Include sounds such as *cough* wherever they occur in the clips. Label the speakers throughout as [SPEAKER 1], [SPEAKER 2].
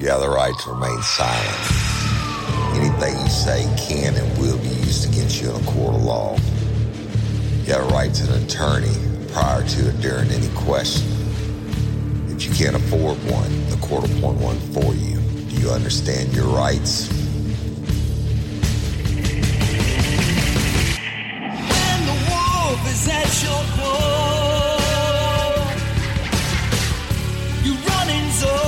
[SPEAKER 1] You have the right to remain silent. Anything you say can and will be used against you in a court of law. You have a right to an attorney prior to and during any question. If you can't afford one, the court will appoint one for you. Do you understand your rights?
[SPEAKER 2] When the wolf is at your door, your running's over,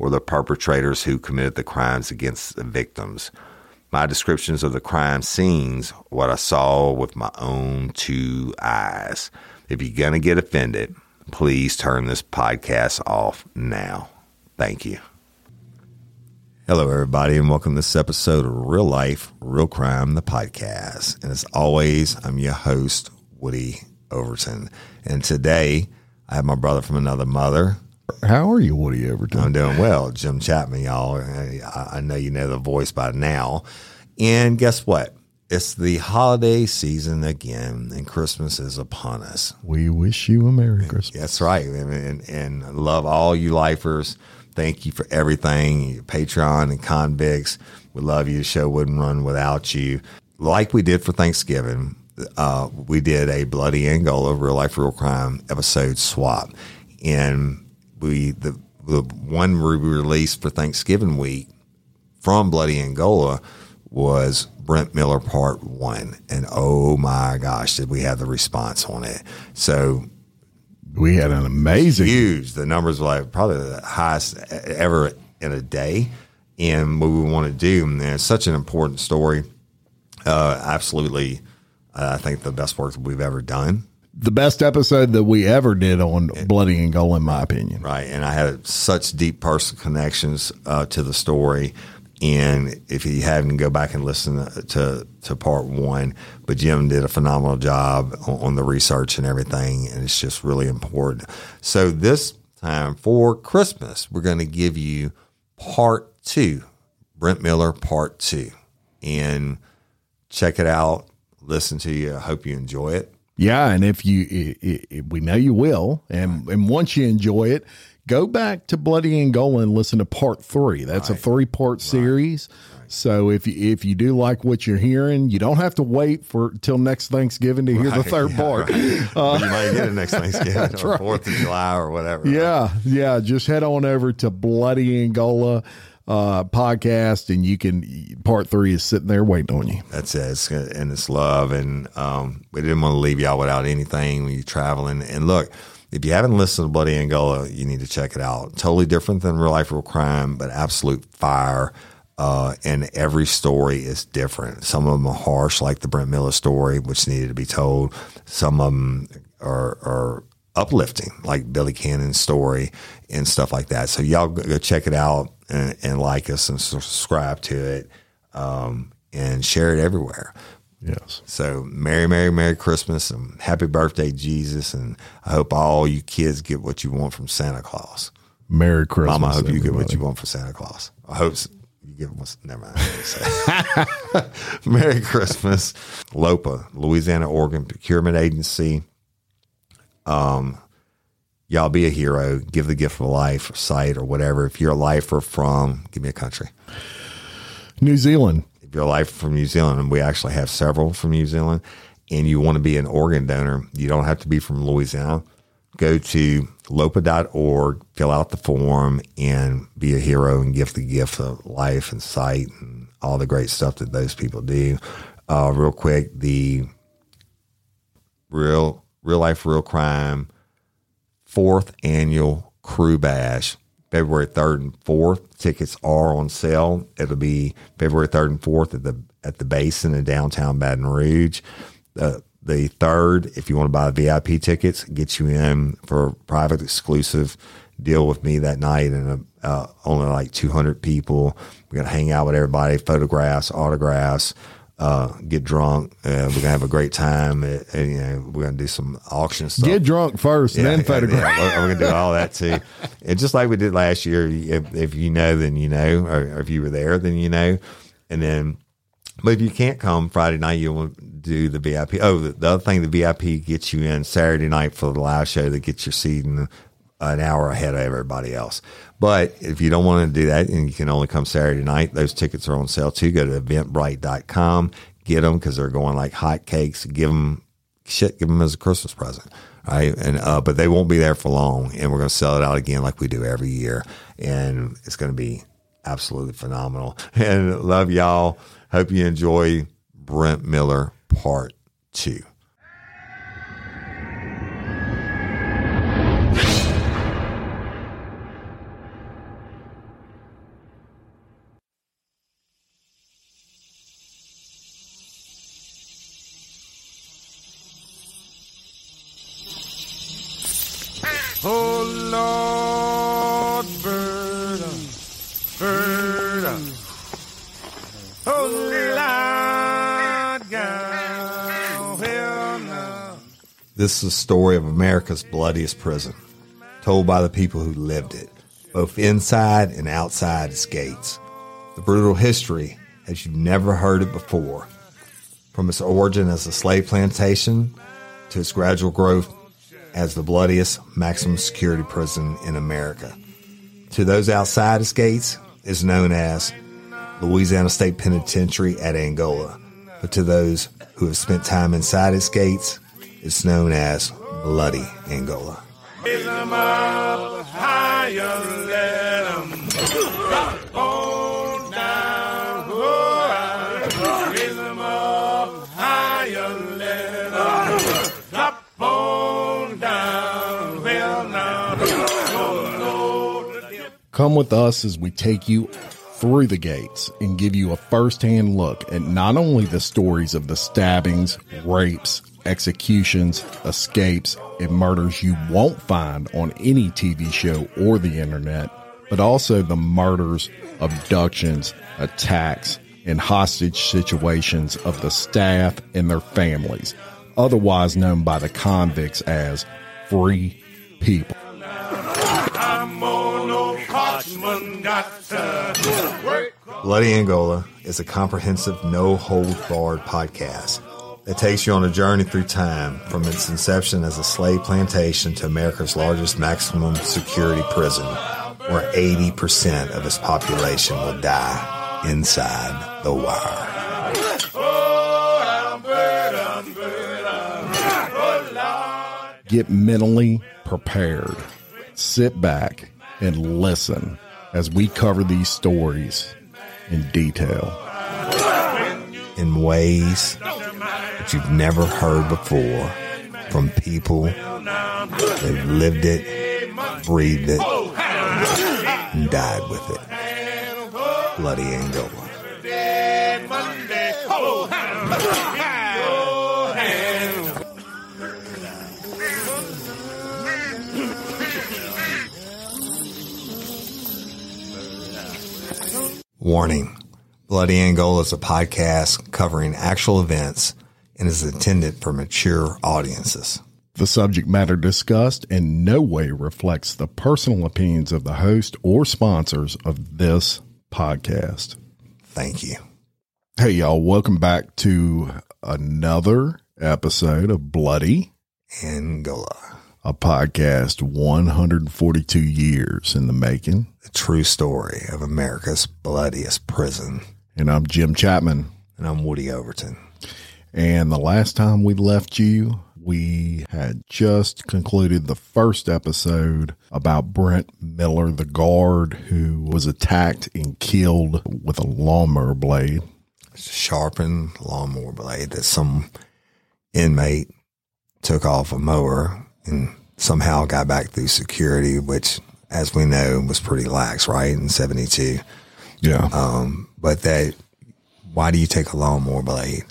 [SPEAKER 3] or the perpetrators who committed the crimes against the victims. My descriptions of the crime scenes, what I saw with my own two eyes. If you're going to get offended, please turn this podcast off now. Thank you. Hello, everybody, and welcome to this episode of Real Life, Real Crime, the podcast. And as always, I'm your host, Woody Overton. And today, I have my brother from another mother.
[SPEAKER 4] How are you, Woody Overton?
[SPEAKER 3] I'm doing well. Jim Chapman, y'all. I, I know you know the voice by now. And guess what? It's the holiday season again, and Christmas is upon us.
[SPEAKER 4] We wish you a Merry Christmas.
[SPEAKER 3] That's right. And, and, and love all you lifers. Thank you for everything. Your Patreon and convicts. We love you. The show wouldn't run without you. Like we did for Thanksgiving, uh, we did a Bloody Angola Real Life Real Crime episode swap. And we the the one we released for Thanksgiving week from Bloody Angola was Brent Miller Part One, and oh my gosh, did we have the response on it? So
[SPEAKER 4] We had an amazing.
[SPEAKER 3] huge. The numbers were like probably the highest ever in a day. And what we want to do, and it's such an important story. Uh, absolutely, uh, I think the best work that we've ever done.
[SPEAKER 4] The best episode that we ever did on Bloody Angola, in my opinion.
[SPEAKER 3] right? And I had such deep personal connections uh, to the story. And if you haven't, go back and listen to to part one. But Jim did a phenomenal job on, on the research and everything, and it's just really important. So this time for Christmas, we're going to give you part two, Brent Miller part two, and check it out, listen to you. I hope you enjoy it.
[SPEAKER 4] Yeah, and if you, i i we know you will, and and once you enjoy it, go back to Bloody Angola and listen to part three. That's a three part series. So if you if you do like what you're hearing, you don't have to wait for till next Thanksgiving to hear the *laughs* third
[SPEAKER 3] yeah,
[SPEAKER 4] part.
[SPEAKER 3] right. Uh, but you might get it next Thanksgiving *laughs* or
[SPEAKER 4] right.
[SPEAKER 3] Fourth of July or whatever.
[SPEAKER 4] Yeah, yeah. Just head on over to Bloody Angola uh, podcast, and you can. Part three is sitting there waiting on you.
[SPEAKER 3] That's it. It's, and it's love. And um, we didn't want to leave y'all without anything when you're traveling. And look, if you haven't listened to Bloody Angola, you need to check it out. Totally different than real life, real crime, but absolute fire. Uh, and every story is different. Some of them are harsh, like the Brent Miller story, which needed to be told. Some of them are, are uplifting, like Billy Cannon's story and stuff like that. So y'all go go check it out and, and like us and subscribe to it um, and share it everywhere.
[SPEAKER 4] Yes.
[SPEAKER 3] So Merry, Merry, Merry Christmas and Happy Birthday, Jesus. And I hope all you kids get what you want from Santa Claus.
[SPEAKER 4] Merry Christmas.
[SPEAKER 3] Mama, I hope you get what you want from Santa Claus. I hope you get what's never mind. *laughs* *laughs* Merry Christmas. LOPA, Louisiana Organ Procurement Agency. Um, y'all be a hero. Give the gift of life, sight, or whatever. If you're a lifer from, give me a country.
[SPEAKER 4] New Zealand.
[SPEAKER 3] if you're a lifer from New Zealand, and we actually have several from New Zealand, and you want to be an organ donor, you don't have to be from Louisiana. Go to lopa.org, fill out the form, and be a hero and give the gift of life and sight and all the great stuff that those people do. Uh, real quick, the real real life real crime fourth annual crew bash. February 3rd and 4th tickets are on sale. It'll be february 3rd and 4th at the at the basin in downtown baton rouge. Uh, the third if you want to buy vip tickets get you in for a private exclusive deal with me that night and uh, only like 200 people. We're to hang out with everybody photographs autographs uh, get drunk. Uh, we're gonna have a great time. Uh, and, you know, we're gonna do some auction stuff.
[SPEAKER 4] Get drunk first, and then photograph.
[SPEAKER 3] Yeah, we're, we're gonna do all that too. *laughs* and just like we did last year, if, if you know, then you know, or if you were there, then you know. And then, but if you can't come Friday night, you'll do the VIP. Oh, the, the other thing, the VIP gets you in Saturday night for the live show that gets your seat in an hour ahead of everybody else. But if you don't want to do that and you can only come Saturday night, those tickets are on sale too. Go to eventbrite.com, get them because they're going like hotcakes. Give them shit, give them as a Christmas present. Right. And, uh, but they won't be there for long and we're going to sell it out again like we do every year. And it's going to be absolutely phenomenal. *laughs* And love y'all. Hope you enjoy Brent Miller part two. This is the story of America's bloodiest prison, told by the people who lived it, both inside and outside its gates. The brutal history as you've never heard it before, from its origin as a slave plantation to its gradual growth as the bloodiest maximum security prison in America. To those outside its gates is known as Louisiana State Penitentiary at Angola, but to those who have spent time inside its gates, it's known as Bloody Angola.
[SPEAKER 4] Come with us as we take you through the gates and give you a first-hand look at not only the stories of the stabbings, rapes, executions, escapes, and murders you won't find on any TV show or the internet, but also the murders, abductions, attacks, and hostage situations of the staff and their families, otherwise known by the convicts as free people.
[SPEAKER 3] Bloody Angola is a comprehensive, no hold barred podcast that takes you on a journey through time from its inception as a slave plantation to America's largest maximum security prison, where 80% of its population will die inside the wire.
[SPEAKER 4] Get mentally prepared. Sit back and listen as we cover these stories in detail.
[SPEAKER 3] in ways you've never heard before from people that lived it, breathed it, and died with it. Bloody Angola. Warning Bloody Angola is a podcast covering actual events and is intended for mature audiences.
[SPEAKER 4] The subject matter discussed in no way reflects the personal opinions of the host or sponsors of this podcast.
[SPEAKER 3] Thank you.
[SPEAKER 4] Hey, y'all, welcome back to another episode of Bloody,
[SPEAKER 3] Angola,
[SPEAKER 4] a podcast 142 years in the making.
[SPEAKER 3] the true story of America's bloodiest prison.
[SPEAKER 4] And I'm Jim Chapman.
[SPEAKER 3] And I'm Woody Overton.
[SPEAKER 4] And the last time we left you, we had just concluded the first episode about Brent Miller, the guard who was attacked and killed with a lawnmower blade.
[SPEAKER 3] It's a sharpened lawnmower blade that some inmate took off a mower and somehow got back through security, which, as we know, was pretty lax, right? In 72.
[SPEAKER 4] Yeah.
[SPEAKER 3] Um, but that, why do you take a lawnmower blade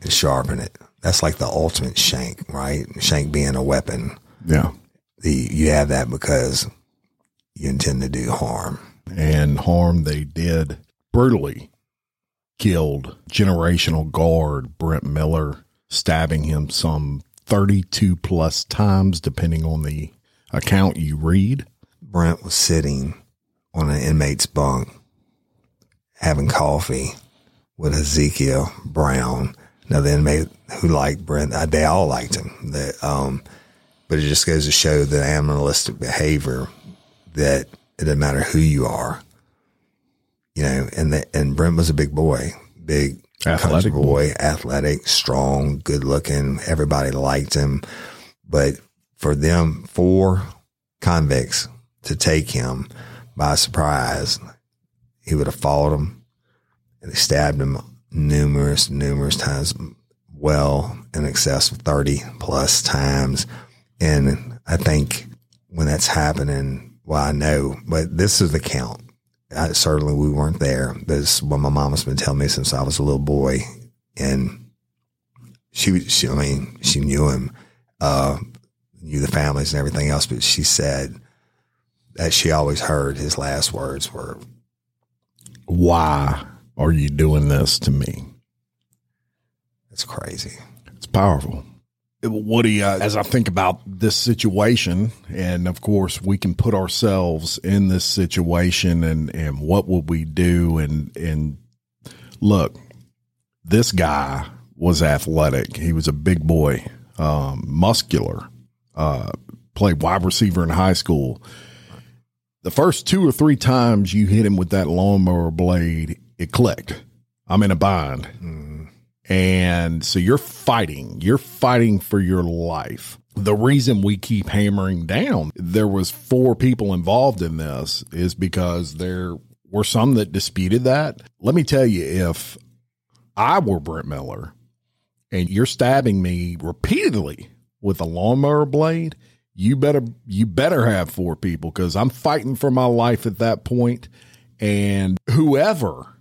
[SPEAKER 3] and sharpen it? That's like the ultimate shank, right? Shank being a weapon.
[SPEAKER 4] yeah.
[SPEAKER 3] The, you have that because you intend to do harm.
[SPEAKER 4] And harm they did brutally killed generational guard Brent Miller, stabbing him some 32 plus times, depending on the account you read.
[SPEAKER 3] Brent was sitting on an inmate's bunk having coffee with Ezekiel Brown, another inmate who liked Brent. Uh, They all liked him. That, um, but it just goes to show the animalistic behavior that it doesn't matter who you are, you know. And that, and Brent was a big boy, big
[SPEAKER 4] Athletic
[SPEAKER 3] boy, athletic, strong, good looking. Everybody liked him, but for them four convicts to take him by surprise, he would have followed them and they stabbed him numerous, numerous times, well in excess of 30 plus times. And I think when that's happening, well, I know, but this is the count. I, certainly we weren't there. This is what my mom has been telling me since I was a little boy. And she, she I mean, she knew him, uh, knew the families and everything else, but she said that she always heard his last words were,
[SPEAKER 4] Why are you doing this to me?
[SPEAKER 3] it's crazy.
[SPEAKER 4] It's powerful. Woody, uh, as I think about this situation, and of course, we can put ourselves in this situation, and and what would we do? And and look, this guy was athletic. He was a big boy, um, muscular. Uh, played wide receiver in high school. The first two or three times you hit him with that lawnmower blade, it clicked. I'm in a bind. And so you're fighting, you're fighting for your life. The reason we keep hammering down there was four people involved in this is because there were some that disputed that. Let me tell you, if I were Brent Miller and you're stabbing me repeatedly with a lawnmower blade, you better you better have four people because I'm fighting for my life at that point, and whoever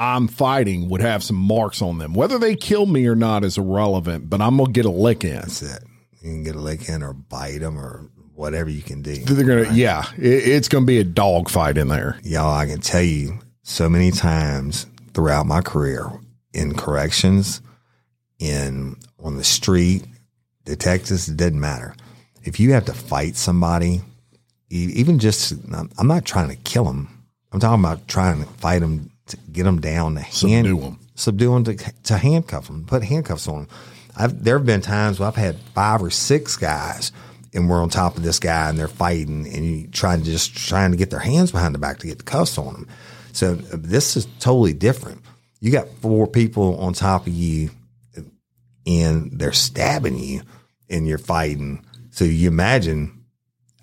[SPEAKER 4] I'm fighting would have some marks on them. Whether they kill me or not is irrelevant, but I'm gonna get a lick in.
[SPEAKER 3] That's it. You can get a lick in or bite them or whatever you can do.
[SPEAKER 4] They're gonna, yeah, it, it's gonna be a dog fight in there.
[SPEAKER 3] Y'all, I can tell you so many times throughout my career in corrections, in on the street, detectives, it doesn't matter. If you have to fight somebody, even just, I'm I'm not trying to kill them. I'm talking about trying to fight them to get them down to hand,
[SPEAKER 4] Subdue 'em.
[SPEAKER 3] subdue 'em to, to handcuff them, put handcuffs on them. I've, there have been times where I've had five or six guys and we're on top of this guy and they're fighting and you trying to just trying to get their hands behind the back to get the cuffs on them. So uh, this is totally different. You got four people on top of you and they're stabbing you and you're fighting. So you imagine,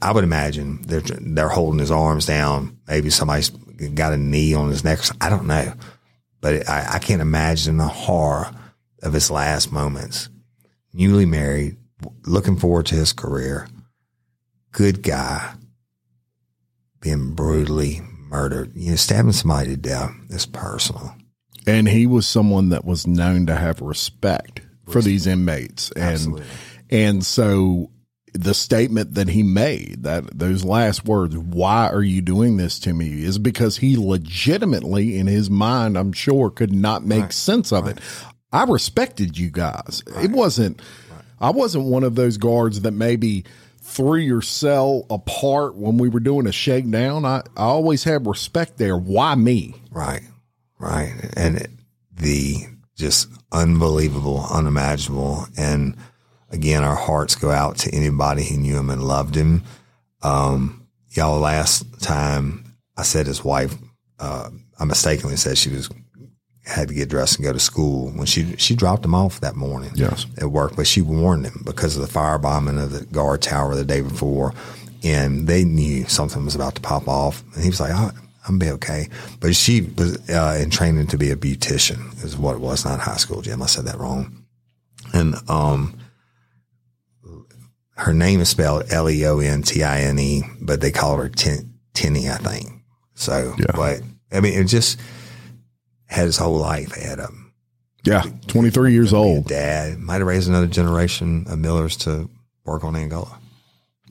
[SPEAKER 3] I would imagine they're they're holding his arms down. Maybe somebody's got a knee on his neck. I don't know, but I, I can't imagine the horror of his last moments. Newly married, looking forward to his career, good guy, being brutally murdered. You know, stabbing somebody to death is personal.
[SPEAKER 4] and he was someone that was known to have respect for these inmates and
[SPEAKER 3] Absolutely.
[SPEAKER 4] and so the statement that he made that those last words why are you doing this to me? is because he legitimately in his mind i'm sure could not make sense of it. I respected you guys. It wasn't i wasn't one of those guards that maybe threw your cell apart when we were doing a shakedown. I, I always had respect there. Why me?
[SPEAKER 3] Right, right, and it, the just unbelievable, unimaginable, and again, our hearts go out to anybody who knew him and loved him. Um, y'all, last time I said his wife, uh, I mistakenly said she was had to get dressed and go to school when she she dropped him off that morning.
[SPEAKER 4] Yes.
[SPEAKER 3] at work, but she warned him because of the firebombing of the guard tower the day before, and they knew something was about to pop off. And he was like, oh, "I'm be okay," but she was uh, in training to be a beautician, is what it was, not high school gym. I said that wrong, and um, her name is spelled L E O N T I N E, but they call her Tin- Tinny, I think. So,
[SPEAKER 4] Yeah.
[SPEAKER 3] but I mean, it just had his whole life ahead of him.
[SPEAKER 4] yeah 23 years old
[SPEAKER 3] Dad might have raised another generation of Millers to work on Angola.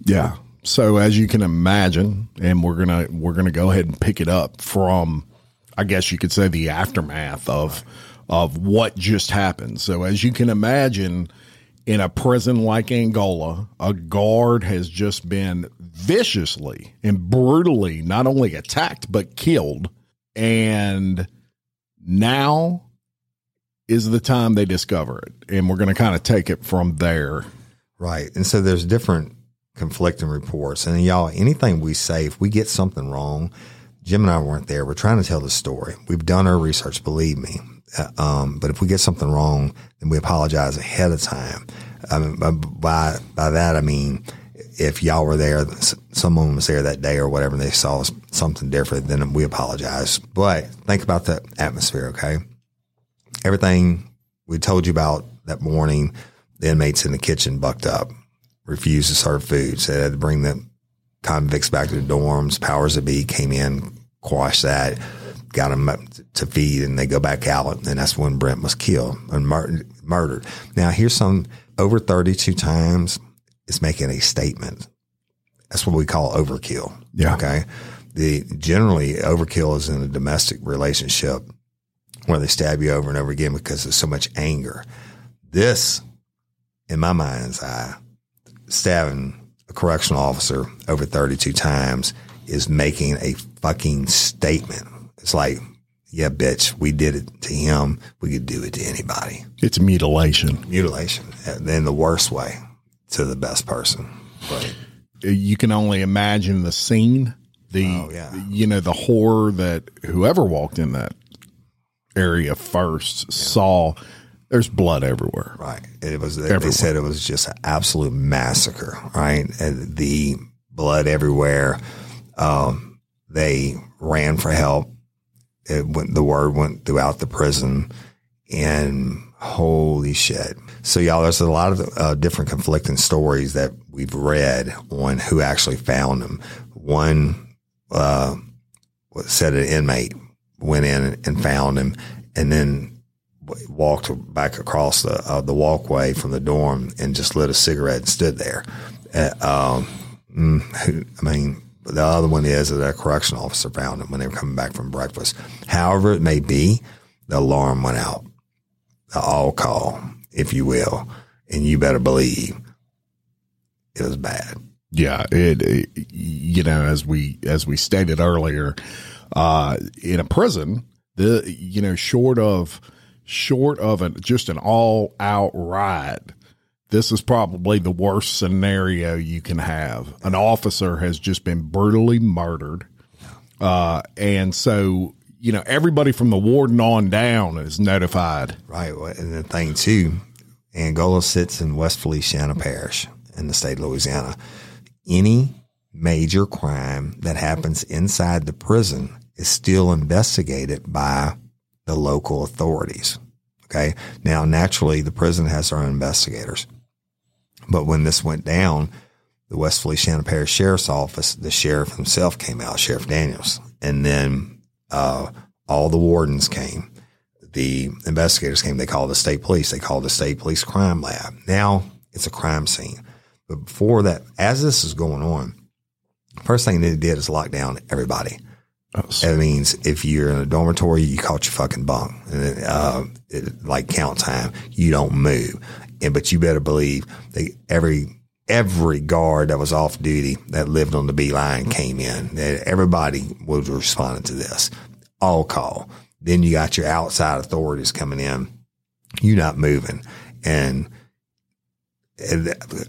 [SPEAKER 4] Yeah. So as you can imagine, and we're gonna we're gonna go ahead and pick it up from, I guess you could say the aftermath of of what just happened. So as you can imagine, in a prison like Angola, a guard has just been viciously and brutally not only attacked but killed, and now is the time they discover it, and we're going to kind of take it from there.
[SPEAKER 3] Right. And so there's different conflicting reports. And y'all, anything we say, if we get something wrong, Jim and I weren't there. We're trying to tell the story. We've done our research, believe me. Uh, um, but if we get something wrong, then we apologize ahead of time. I mean, by- by that I mean if y'all were there, someone was there that day or whatever, and they saw something different, then we apologize. But think about the atmosphere, okay? Everything we told you about that morning, the inmates in the kitchen bucked up, refused to serve food, said had to bring the convicts back to the dorms. Powers that be came in, quashed that, got them up to feed, and they go back out. And that's when Brent was killed and mur- murdered. Now, here's some over 32 times is making a statement. That's what we call overkill.
[SPEAKER 4] Yeah.
[SPEAKER 3] Okay. The generally overkill is in a domestic relationship where they stab you over and over again because there's so much anger. This, in my mind's eye, stabbing a correctional officer over 32 times is making a fucking statement. It's like, yeah, bitch, we did it to him. We could do it to anybody.
[SPEAKER 4] It's mutilation.
[SPEAKER 3] Mutilation in the worst way to the best person. But
[SPEAKER 4] you can only imagine the scene, the
[SPEAKER 3] Oh, yeah.
[SPEAKER 4] you know the horror that whoever walked in that area first saw. There's blood everywhere.
[SPEAKER 3] Right. It was. They said it was just an absolute massacre. Right. And the blood everywhere. Um, they ran for help. It went. The word went throughout the prison, and holy shit. So y'all, there's a lot of uh, different conflicting stories that we've read on who actually found them. One uh, said an inmate went in and found him, and then walked back across the uh, the walkway from the dorm and just lit a cigarette and stood there. Uh, um, mm, I mean, the other one is that a correction officer found him when they were coming back from breakfast. However, it may be, the alarm went out, the all call, if you will, and you better believe it was bad.
[SPEAKER 4] Yeah, it, it- you know as we as we stated earlier, Uh, in a prison, the you know, short of short of an just an all out riot, this is probably the worst scenario you can have. An officer has just been brutally murdered. Uh, and so, you know, everybody from the warden on down is notified.
[SPEAKER 3] Right. And the thing too, Angola sits in West Feliciana Parish in the state of Louisiana. Any major crime that happens inside the prison is still investigated by the local authorities. Okay. Now, naturally, the prison has their own investigators. But when this went down, the West Feliciana Parish Sheriff's Office, the sheriff himself came out, Sheriff Daniels, and then uh, all the wardens came. The investigators came. They called the state police. They called the state police crime lab. Now it's a crime scene. But before that, as this is going on, first thing they did is lock down everybody. That means if you're in a dormitory, you caught your fucking bunk. And uh, it, like count time, you don't move. And, but you better believe they, every, every guard that was off duty that lived on the B line came in. Everybody was responding to this. All call. Then you got your outside authorities coming in. You're not moving. And,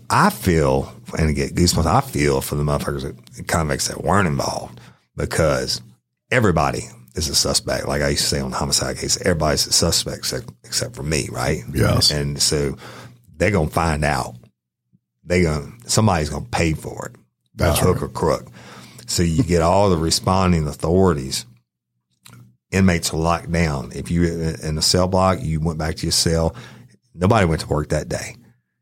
[SPEAKER 3] I feel, and get goosebumps, I feel for the motherfuckers convicts that weren't involved because everybody is a suspect. Like I used to say on the homicide case, everybody's a suspect except, except for me, right?
[SPEAKER 4] Yes.
[SPEAKER 3] And so they're gonna find out. They gonna somebody's gonna pay for it.
[SPEAKER 4] That's
[SPEAKER 3] hook or crook. So you get all the responding authorities. Inmates are locked down. If you in a cell block, you went back to your cell. Nobody went to work that day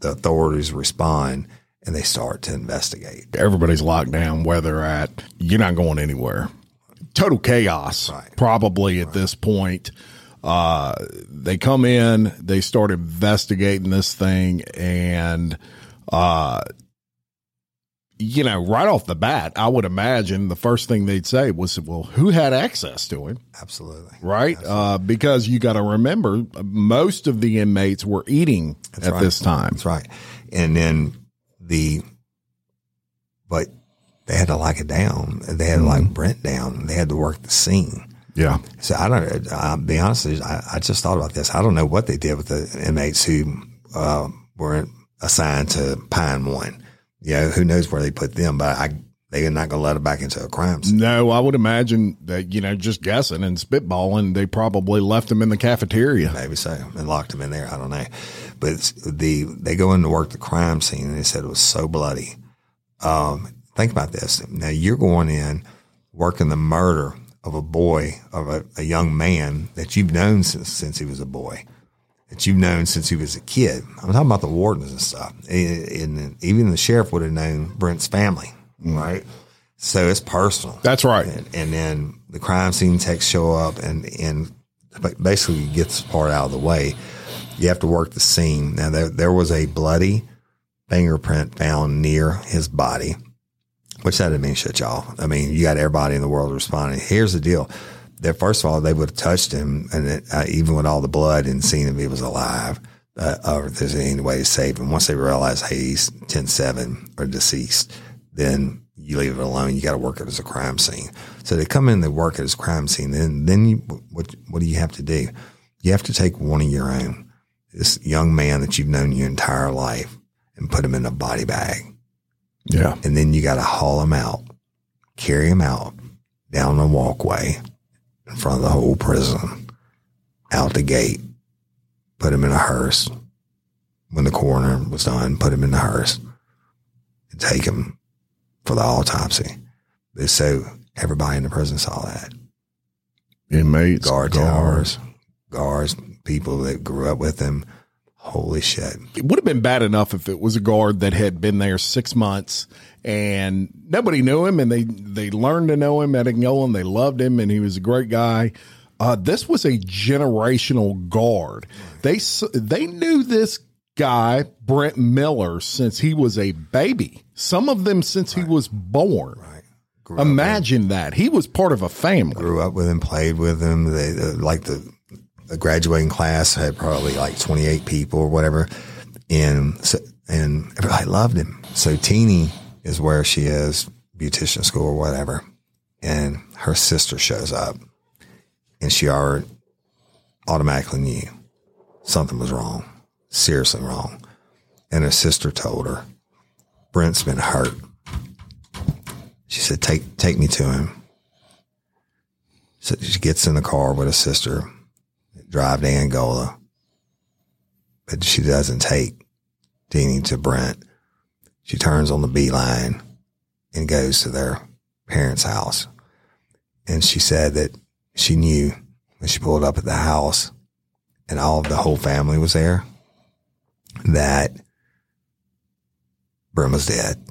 [SPEAKER 3] the authorities respond and they start to investigate.
[SPEAKER 4] Everybody's locked down where they're at. You're not going anywhere. Total chaos,
[SPEAKER 3] Right.
[SPEAKER 4] probably at this point. Uh, they come in, they start investigating this thing, and uh, you know, right off the bat, I would imagine the first thing they'd say was, "Well, who had access to him?"
[SPEAKER 3] Absolutely.
[SPEAKER 4] Right? Uh, because you got to remember, most of the inmates were eating at
[SPEAKER 3] right.
[SPEAKER 4] this time.
[SPEAKER 3] That's right. And then the, but they had to lock it down. They had to lock Brent down. They had to work the scene.
[SPEAKER 4] Yeah.
[SPEAKER 3] So I don't. I'll be honest. with you, I, I just thought about this. I don't know what they did with the inmates who uh, were assigned to Pine One. You know, who knows where they put them? But I, they're not going to let them back into a crime scene.
[SPEAKER 4] No, I would imagine that, you know, just guessing and spitballing, they probably left them in the cafeteria.
[SPEAKER 3] Maybe so, and locked them in there. I don't know. But the they go in to work the crime scene, and they said it was so bloody. Um, think about this. Now you're going in working the murder of a boy, of a, a young man that you've known since since he was a boy, that you've known since he was a kid. I'm talking about the wardens and stuff. And, and even the sheriff would have known Brent's family, right? So it's personal.
[SPEAKER 4] That's right.
[SPEAKER 3] And, and then the crime scene techs show up and, and basically get this part out of the way. You have to work the scene. Now, there, there was a bloody fingerprint found near his body, which that didn't mean shit, y'all. I mean, you got everybody in the world responding. Here's the deal. That first of all, they would have touched him, and it, uh, even with all the blood and seen if he was alive, uh, or if there's any way to save him. Once they realize, hey, he's 10-7 or deceased, then you leave it alone. You got to work it as a crime scene. So they come in, they work it as a crime scene. Then, then you, what, what do you have to do? You have to take one of your own, this young man that you've known your entire life, and put him in a body bag.
[SPEAKER 4] Yeah.
[SPEAKER 3] And then you got to haul him out, carry him out down the walkway in front of the whole prison, out the gate, put him in a hearse. When the coroner was done, put him in the hearse and take him for the autopsy. So everybody in the prison saw that.
[SPEAKER 4] Inmates,
[SPEAKER 3] Guard
[SPEAKER 4] guards.
[SPEAKER 3] towers, guards, people that grew up with him. Holy shit.
[SPEAKER 4] It would have been bad enough if it was a guard that had been there six months and nobody knew him and they, they learned to know him at Angolan. They loved him and he was a great guy. Uh, this was a generational guard. They, they knew this guy, Brent Miller, since he was a baby. Some of them since he was born.
[SPEAKER 3] Right. Grew
[SPEAKER 4] Imagine that. He was part of a family.
[SPEAKER 3] grew up with him, played with him. They uh, like the, the graduating class had probably like 28 people or whatever. And so, and everybody loved him. So Teeny is where she is, beautician school or whatever. And her sister shows up and she already automatically knew something was wrong, seriously wrong. And her sister told her, Brent's been hurt. She said, take, take me to him. So she gets in the car with her sister, drive to Angola, but she doesn't take Deanie to Brent. She turns on the B line and goes to their parents' house. And she said that she knew when she pulled up at the house and all of the whole family was there that Brent was dead.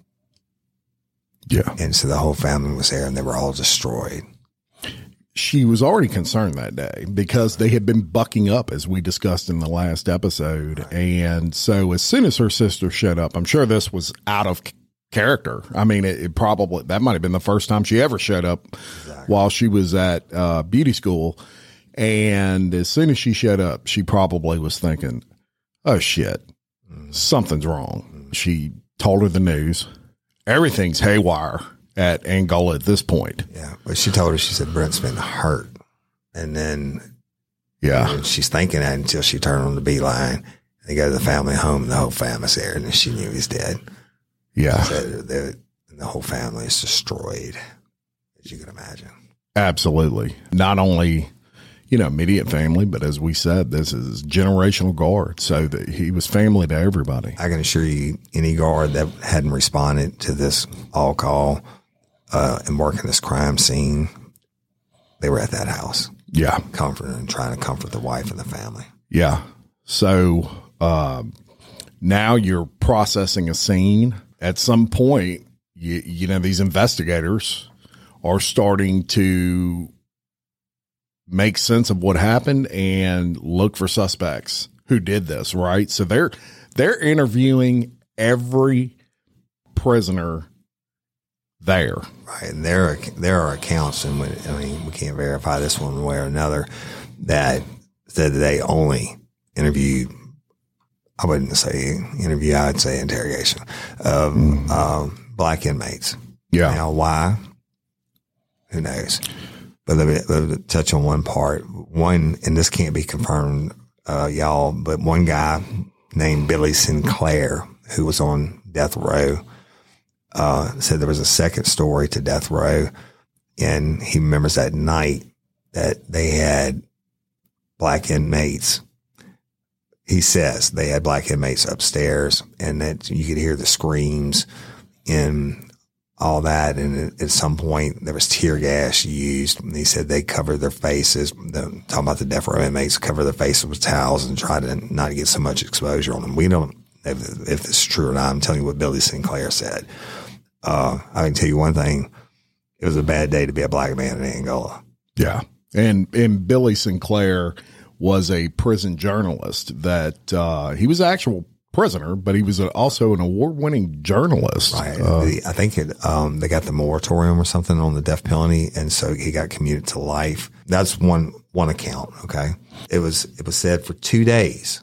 [SPEAKER 4] Yeah.
[SPEAKER 3] And so the whole family was there and they were all destroyed.
[SPEAKER 4] She was already concerned that day because they had been bucking up as we discussed in the last episode. And so as soon as her sister showed up, I'm sure this was out of character. I mean, it, it probably, that might have been the first time she ever showed up while she was at uh, beauty school. And as soon as she showed up, she probably was thinking, oh shit, something's wrong. She told her the news everything's haywire at Angola at this point.
[SPEAKER 3] Yeah, but she told her she said Brent's been hurt, and then
[SPEAKER 4] Yeah.
[SPEAKER 3] and she's thinking that until she turned on the B line. They go to the family home, and the whole family's there, and then she knew he's dead.
[SPEAKER 4] Yeah.
[SPEAKER 3] So the, the whole family is destroyed, as you can imagine.
[SPEAKER 4] Absolutely. Not only, you know, immediate family, but as we said, this is generational guard. So that he was family to everybody.
[SPEAKER 3] I can assure you, any guard that hadn't responded to this all call uh, and working this crime scene, they were at that house,
[SPEAKER 4] Yeah.
[SPEAKER 3] comforting and trying to comfort the wife and the family.
[SPEAKER 4] Yeah. So uh, now you're processing a scene. At some point, you, you know, these investigators are starting to make sense of what happened and look for suspects who did this, right? So they're they're interviewing every prisoner there.
[SPEAKER 3] Right, and there are there are accounts, and we, I mean we can't verify this one way or another that said that they only interviewed. I wouldn't say interview. I'd say interrogation of um, black inmates.
[SPEAKER 4] Yeah.
[SPEAKER 3] Now, why? Who knows? But let me, let me touch on one part. One, and this can't be confirmed, uh, y'all, but one guy named Billy Sinclair, who was on death row, uh, said there was a second story to death row. And he remembers that night that they had black inmates. He says they had black inmates upstairs and that you could hear the screams and all that. And at- some point, there was tear gas used. And he said they covered their faces. The, talking about the death row inmates, cover their faces with towels and try to not get so much exposure on them. We don't if, if this is true or not. I'm telling you what Billy Sinclair said. Uh, I can tell you one thing. It was a bad day to be a black man in Angola.
[SPEAKER 4] Yeah. And and Billy Sinclair was a prison journalist that uh, he was an actual prisoner, but he was a, also an award winning journalist.
[SPEAKER 3] Right.
[SPEAKER 4] Uh,
[SPEAKER 3] The- I think it, um, they got the moratorium or something on the death penalty, and so he got commuted to life. That's one one account. Okay, it was it was said for two days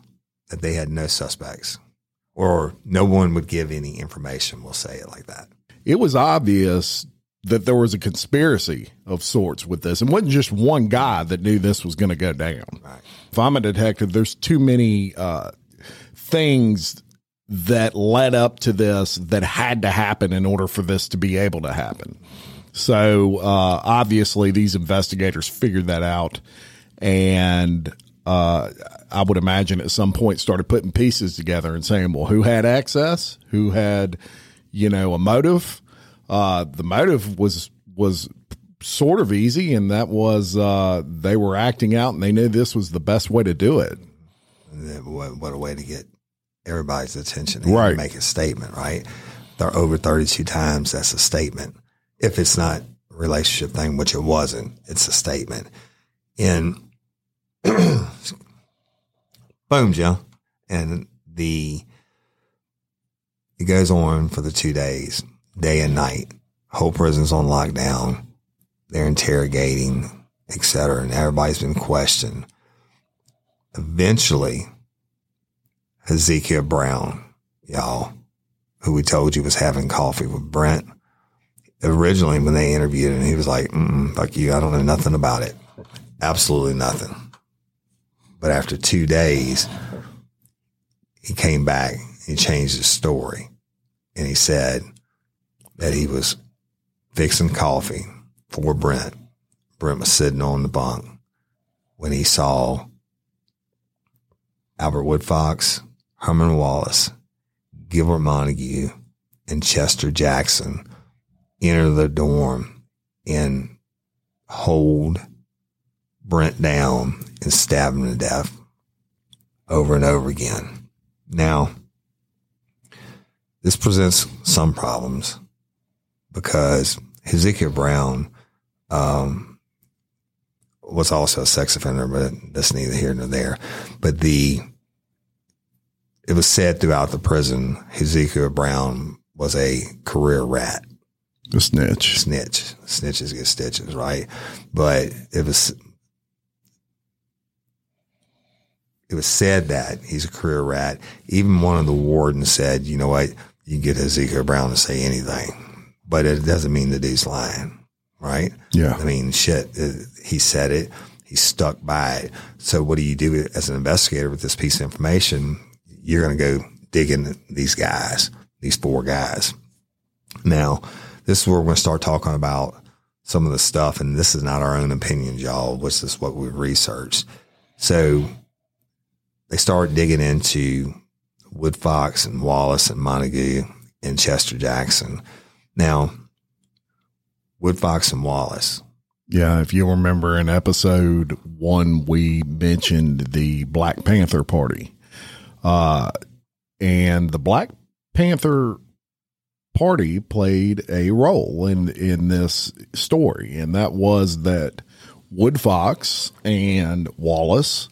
[SPEAKER 3] that they had no suspects, or no one would give any information. We'll say it like that.
[SPEAKER 4] it was obvious that there was a conspiracy of sorts with this. It wasn't just one guy that knew this was going to go down.
[SPEAKER 3] Right.
[SPEAKER 4] If I'm a detective, there's too many uh, things that led up to this that had to happen in order for this to be able to happen. So uh, obviously, these investigators figured that out, and uh, I would imagine at some point started putting pieces together and saying, "Well, who had access? Who had, you know, a motive?" Uh, the motive was was sort of easy, and that was uh, they were acting out, and they knew this was the best way to do it.
[SPEAKER 3] What, what a way to get everybody's attention and
[SPEAKER 4] Right.
[SPEAKER 3] make a statement, right? They're over 32 times. That's a statement. If it's not a relationship thing, which it wasn't, it's a statement. And *clears throat* boom, Joe. And the, it goes on for the two days, day and night. Whole prison's on lockdown. They're interrogating, et cetera. And everybody's been questioned eventually Ezekiel Brown, y'all, who we told you was having coffee with Brent. Originally, when they interviewed him, he was like, fuck you, I don't know nothing about it. Absolutely nothing. But after two days, he came back, he changed his story, and he said that he was fixing coffee for Brent. Brent was sitting on the bunk when he saw Albert Woodfox, Herman Wallace, Gilbert Montague, and Chester Jackson enter the dorm and hold Brent down and stab him to death over and over again. Now, this presents some problems because Ezekiel Brown um, was also a sex offender, but that's neither here nor there. But the it was said throughout the prison, Ezekiel Brown was a career rat,
[SPEAKER 4] The snitch.
[SPEAKER 3] snitch. Snitches get stitches, right? But it was it was said that he's a career rat. Even one of the wardens said, "You know what? you get Ezekiel Brown to say anything, but it doesn't mean that he's lying, right?
[SPEAKER 4] Yeah.
[SPEAKER 3] I mean, shit, uh, he said it. He stuck by it. So what do you do as an investigator with this piece of information? You're going to go dig into these guys, these four guys. Now, this is where we're going to start talking about some of the stuff, and this is not our own opinions, y'all. This is what we've researched. So they start digging into Woodfox and Wallace and Montague and Chester Jackson. Now, Woodfox and Wallace.
[SPEAKER 4] Yeah, if you remember in episode one, we mentioned the Black Panther Party. Uh, and the Black Panther Party played a role in in this story, and that was that Woodfox and Wallace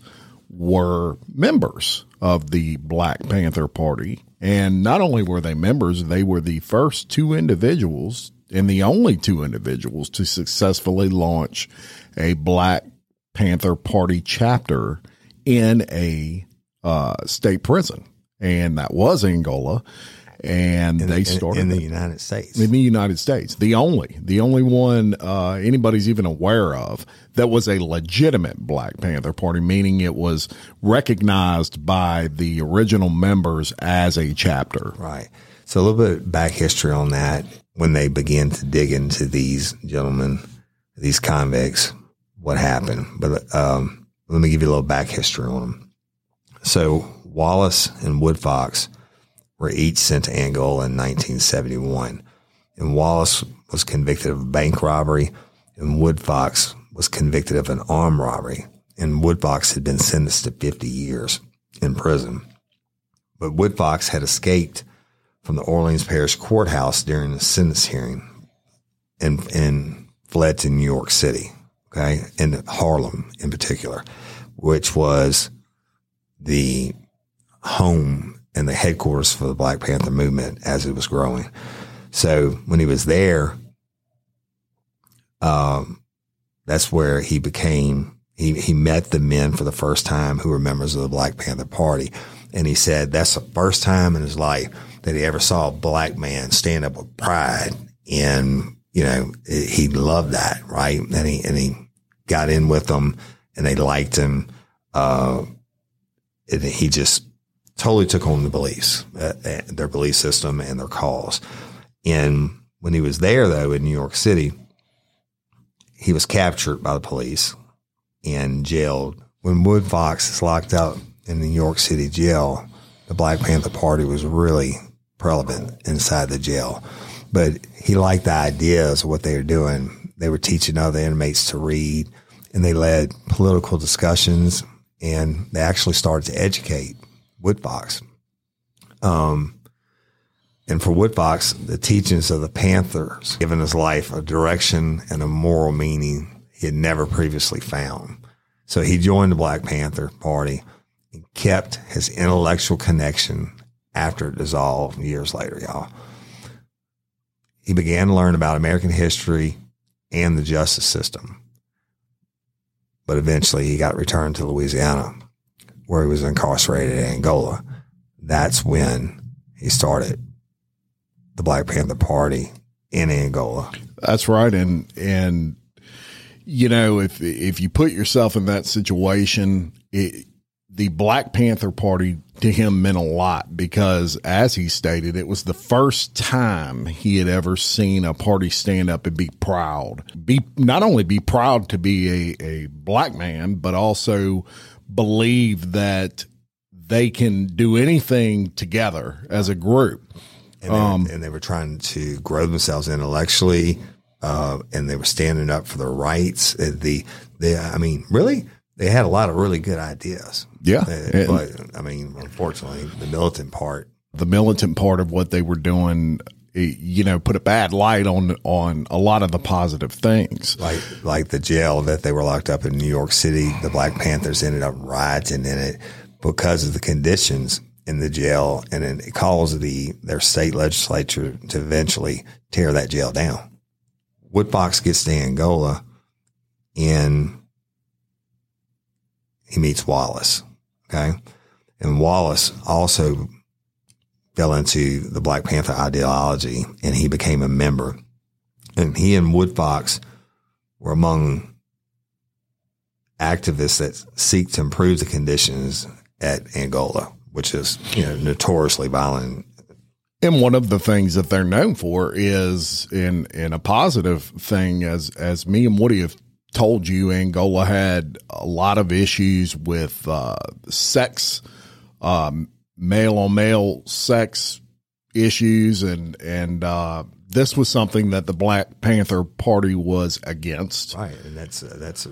[SPEAKER 4] were members of the Black Panther Party. And not only were they members, they were the first two individuals and the only two individuals to successfully launch a Black Panther Party chapter in a uh, state prison. And that was Angola. And
[SPEAKER 3] in,
[SPEAKER 4] they started
[SPEAKER 3] in, in the United States.
[SPEAKER 4] In the United States, the only, the only one uh, anybody's even aware of that was a legitimate Black Panther Party, meaning it was recognized by the original members as a chapter.
[SPEAKER 3] Right. So a little bit back history on that. When they began to dig into these gentlemen, these convicts, what happened? But um, let me give you a little back history on them. So Wallace and Woodfox were each sent to Angola in 1971. And Wallace was convicted of bank robbery, and Woodfox was convicted of an armed robbery. And Woodfox had been sentenced to 50 years in prison. But Woodfox had escaped from the Orleans Parish Courthouse during the sentence hearing and, and fled to New York City, okay, and Harlem in particular, which was the home and the headquarters for the Black Panther movement as it was growing. So when he was there, um, that's where he became. He he met the men for the first time who were members of the Black Panther Party, and he said that's the first time in his life that he ever saw a black man stand up with pride. And you know he loved that, right? And he and he got in with them, and they liked him. Uh, and he just totally took on the beliefs, uh, their belief system and their cause. And when he was there, though, in New York City, he was captured by the police and jailed. When Woodfox is locked up in the New York City jail, the Black Panther Party was really prevalent inside the jail. But he liked the ideas of what they were doing. They were teaching other inmates to read, and they led political discussions, and they actually started to educate Woodfox. Um, and for Woodfox, the teachings of the Panthers given his life a direction and a moral meaning he had never previously found. So he joined the Black Panther Party and kept his intellectual connection after it dissolved years later, y'all. He began to learn about American history and the justice system. But eventually he got returned to Louisiana where he was incarcerated in Angola. That's when he started the Black Panther Party in Angola.
[SPEAKER 4] That's right, and and you know if if you put yourself in that situation, it, the Black Panther Party to him meant a lot because, as he stated, it was the first time he had ever seen a party stand up and be proud. Be not only be proud to be a, a black man, but also believe that they can do anything together as a group.
[SPEAKER 3] And they, um, and they were trying to grow themselves intellectually, uh, and they were standing up for their rights. Uh, the, the, I mean, really, they had a lot of really good ideas.
[SPEAKER 4] Yeah,
[SPEAKER 3] uh, but I mean, unfortunately, the militant part,
[SPEAKER 4] the militant part of what they were doing you know put a bad light on on a lot of the positive things.
[SPEAKER 3] Like like the jail that they were locked up in New York City the Black Panthers ended up rioting in it because of the conditions in the jail and it caused the their state legislature to eventually tear that jail down. Woodfox gets to Angola and he meets Wallace okay? And Wallace also fell into the Black Panther ideology and he became a member. And he and Woodfox were among activists that seek to improve the conditions at Angola, which is, you know, notoriously violent.
[SPEAKER 4] And one of the things that they're known for is in in a positive thing, as as me and Woody have told you, Angola had a lot of issues with uh, sex, um, male on male sex issues, and and uh, this was something that the Black Panther Party was against.
[SPEAKER 3] Right. And that's, uh, that's,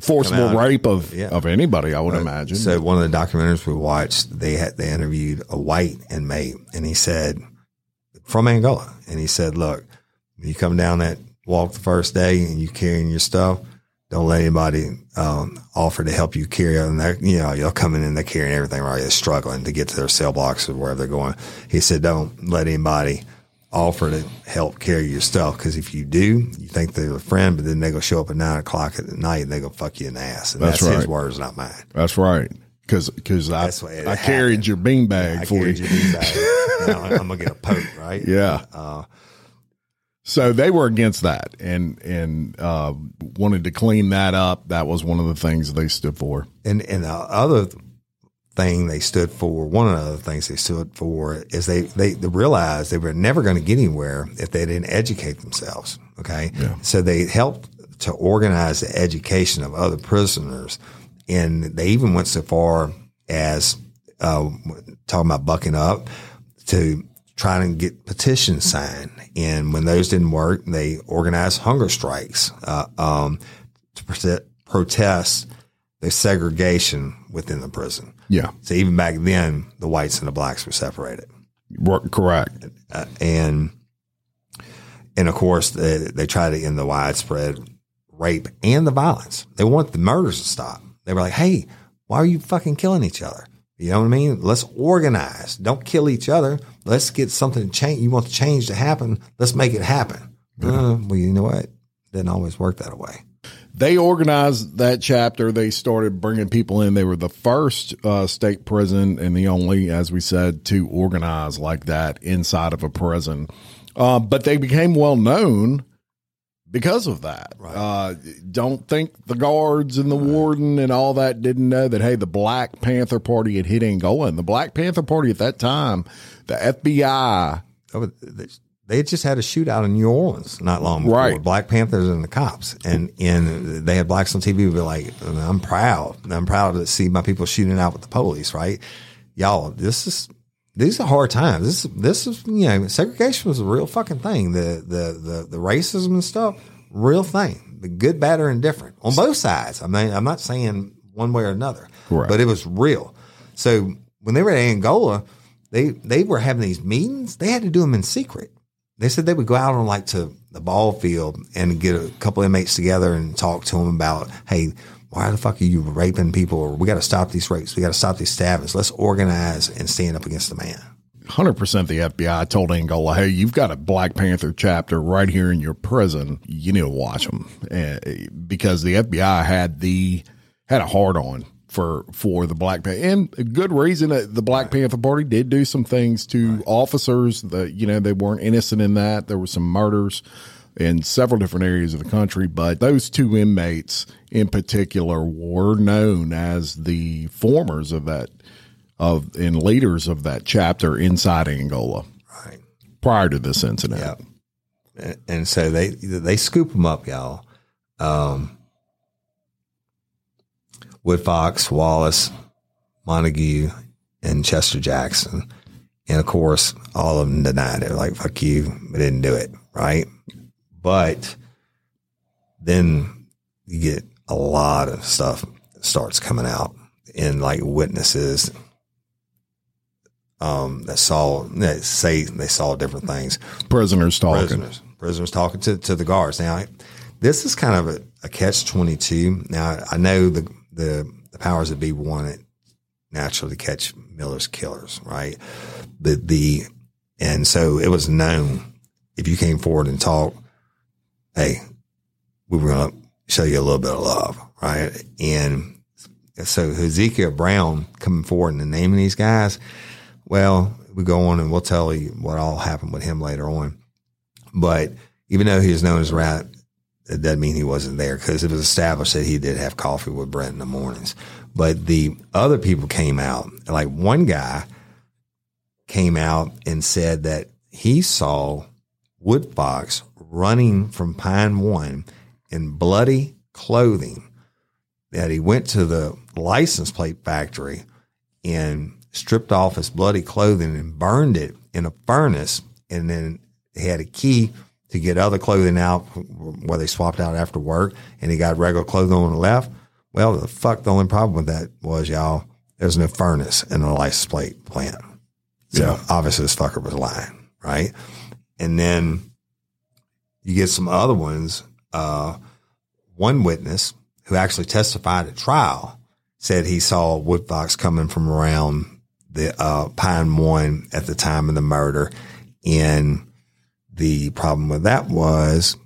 [SPEAKER 4] Forcible
[SPEAKER 3] Come out.
[SPEAKER 4] rape of
[SPEAKER 3] Yeah.
[SPEAKER 4] of anybody, I would imagine.
[SPEAKER 3] So one of the documentaries we watched, they had they interviewed a white inmate, and he said from Angola, and he said, "Look, you come down that walk the first day and you carrying your stuff, don't let anybody um, offer to help you carry they're, you know, you'll come in and they're carrying everything right. They're struggling to get to their cell blocks or wherever they're going. He said, don't let anybody offer to help carry your stuff. Cause if you do, you think they're a friend, but then they go show up at nine o'clock at night and they go fuck you in the ass. And
[SPEAKER 4] That's
[SPEAKER 3] that's, his words, not mine.
[SPEAKER 4] That's right. Because because I I carried
[SPEAKER 3] happened.
[SPEAKER 4] your beanbag
[SPEAKER 3] I
[SPEAKER 4] for you.
[SPEAKER 3] your beanbag. *laughs* Now I'm gonna get a poke, right?
[SPEAKER 4] Yeah.
[SPEAKER 3] Uh,
[SPEAKER 4] So they were against that and and uh, wanted to clean that up. That was one of the things they stood for.
[SPEAKER 3] And and the other thing they stood for, one of the other things they stood for is they they, they realized they were never going to get anywhere if they didn't educate themselves. Okay, so they helped to organize the education of other prisoners, and they even went so far as uh, talking about bucking up to try to get petitions signed. And when those didn't work, they organized hunger strikes uh, um, to prote- protest the segregation within the prison.
[SPEAKER 4] Yeah,
[SPEAKER 3] So even back then, the whites and the blacks were separated,
[SPEAKER 4] correct.
[SPEAKER 3] uh, and and of course they, they tried to end the widespread rape and the violence. They want the murders to stop. They were like, "Hey, why are you fucking killing each other?" You know what I mean? Let's organize. Don't kill each other. Let's get something to change. You want the change to happen? Let's make it happen. Uh, well, you know what? Didn't always work that way.
[SPEAKER 4] They organized that chapter. They started bringing people in. They were the first uh, state prison and the only, as we said, to organize like that inside of a prison. Uh, but they became well known because of that. Uh, don't think the guards and the warden and all that didn't know that, hey, the Black Panther Party had hit Angola. And the Black Panther Party at that time, the FBI,
[SPEAKER 3] Oh, they- just had a shootout in New Orleans not long before.
[SPEAKER 4] Right.
[SPEAKER 3] Black Panthers and the cops, and and they had blacks on TV. Be like, I'm proud. I'm proud to see my people shooting out with the police. Right, y'all. This is these are hard times. This this is you know segregation was a real fucking thing. The the the the racism and stuff, real thing. The good, bad, or indifferent on both sides. I mean, I'm not saying one way or another,
[SPEAKER 4] Correct.
[SPEAKER 3] but it was real. So when they were in Angola, they they were having these meetings. They had to do them in secret. They said they would go out on like to the ball field and get a couple inmates together and talk to them about, hey, why the fuck are you raping people? Or we got to stop these rapes. We got to stop these stabbings. Let's organize and stand up against the man.
[SPEAKER 4] 100% the FBI told Angola, hey, you've got a Black Panther chapter right here in your prison. You need to watch them. Eh, eh, because the FBI had the, had a hard on for, for the Black Panther and a good reason. The Black Panther Party did do some things to officers that, you know, they weren't innocent in that. There were some murders in several different areas of the country, but those two inmates in particular were known as the formers of that of and leaders of that chapter inside Angola
[SPEAKER 3] Right.
[SPEAKER 4] prior to this incident.
[SPEAKER 3] And, and so they, they scoop them up, y'all. Um, Woodfox, Wallace, Montague, and Chester Jackson. And of course, all of them denied it. Like, fuck you, we didn't do it. Right. But then you get a lot of stuff starts coming out in like witnesses um, that saw, that say they saw different things
[SPEAKER 4] Prisoners talking.
[SPEAKER 3] prisoners. Prisoners talking to, to the guards. Now, this is kind of a, a catch twenty two. Now, I know the, the the powers that be wanted naturally to catch Miller's killers, right? But the and so it was known if you came forward and talked, hey, we were to show you a little bit of love, right? And so Hezekiah Brown coming forward and naming these guys, well, we go on and we'll tell you what all happened with him later on. But even though he was known as rat, it doesn't mean he wasn't there because it was established that he did have coffee with Brent in the mornings. But the other people came out, like one guy came out and said that he saw Woodfox running from Pine One in bloody clothing. That he went to the license plate factory and stripped off his bloody clothing and burned it in a furnace. And then he had a key to get other clothing out where they swapped out after work and he got regular clothing on the left. Well, the fuck, the only problem with that was, y'all, there's no furnace in the license plate plant. So
[SPEAKER 4] Yeah.
[SPEAKER 3] obviously this fucker was lying, right? And then you get some other ones. Uh, one witness who actually testified at trial said he saw Woodfox coming from around the uh, Pine One at the time of the murder. And the problem with that was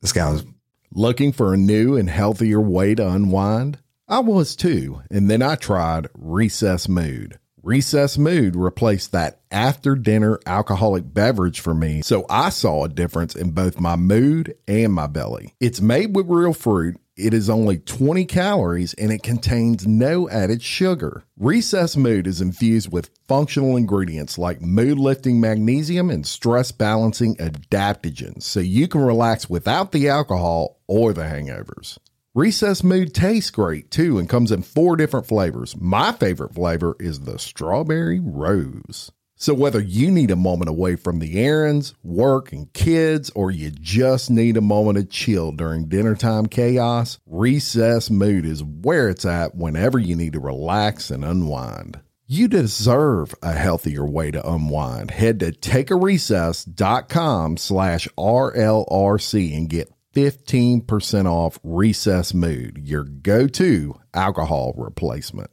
[SPEAKER 3] this guy was
[SPEAKER 4] Looking for a new and healthier way to unwind? I was too, and then I tried Recess Mood. Recess Mood replaced that after dinner alcoholic beverage for me, so I saw a difference in both my mood and my belly. It's made with real fruit. It is only 20 calories and it contains no added sugar. Recess Mood is infused with functional ingredients like mood lifting magnesium and stress balancing adaptogens so you can relax without the alcohol or the hangovers. Recess Mood tastes great too and comes in four different flavors. My favorite flavor is the strawberry rose. So, whether you need a moment away from the errands, work, and kids, or you just need a moment of chill during dinner time chaos, Recess Mood is where it's at whenever you need to relax and unwind. You deserve a healthier way to unwind. Head to takearecess.com slash RLRC and get 15% off Recess Mood, your go to alcohol replacement.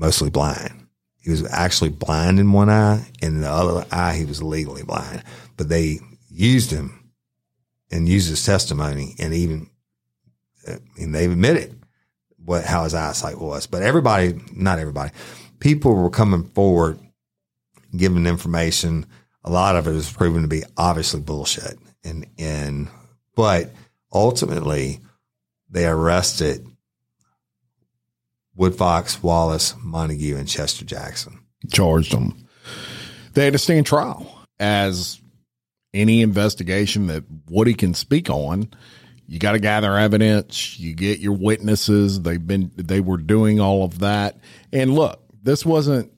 [SPEAKER 3] Mostly blind. He was actually blind in one eye, and in the other eye, he was legally blind. But they used him and used his testimony, and even uh, and they admitted what how his eyesight was. But everybody, not everybody, people were coming forward, giving information. A lot of it was proven to be obviously bullshit, and and but ultimately, they arrested Woodfox, Wallace, Montague, and Chester Jackson.
[SPEAKER 4] charged them. They had to stand trial. As any investigation that Woody can speak on, you got to gather evidence. You get your witnesses. They've been they were doing all of that. And look, this wasn't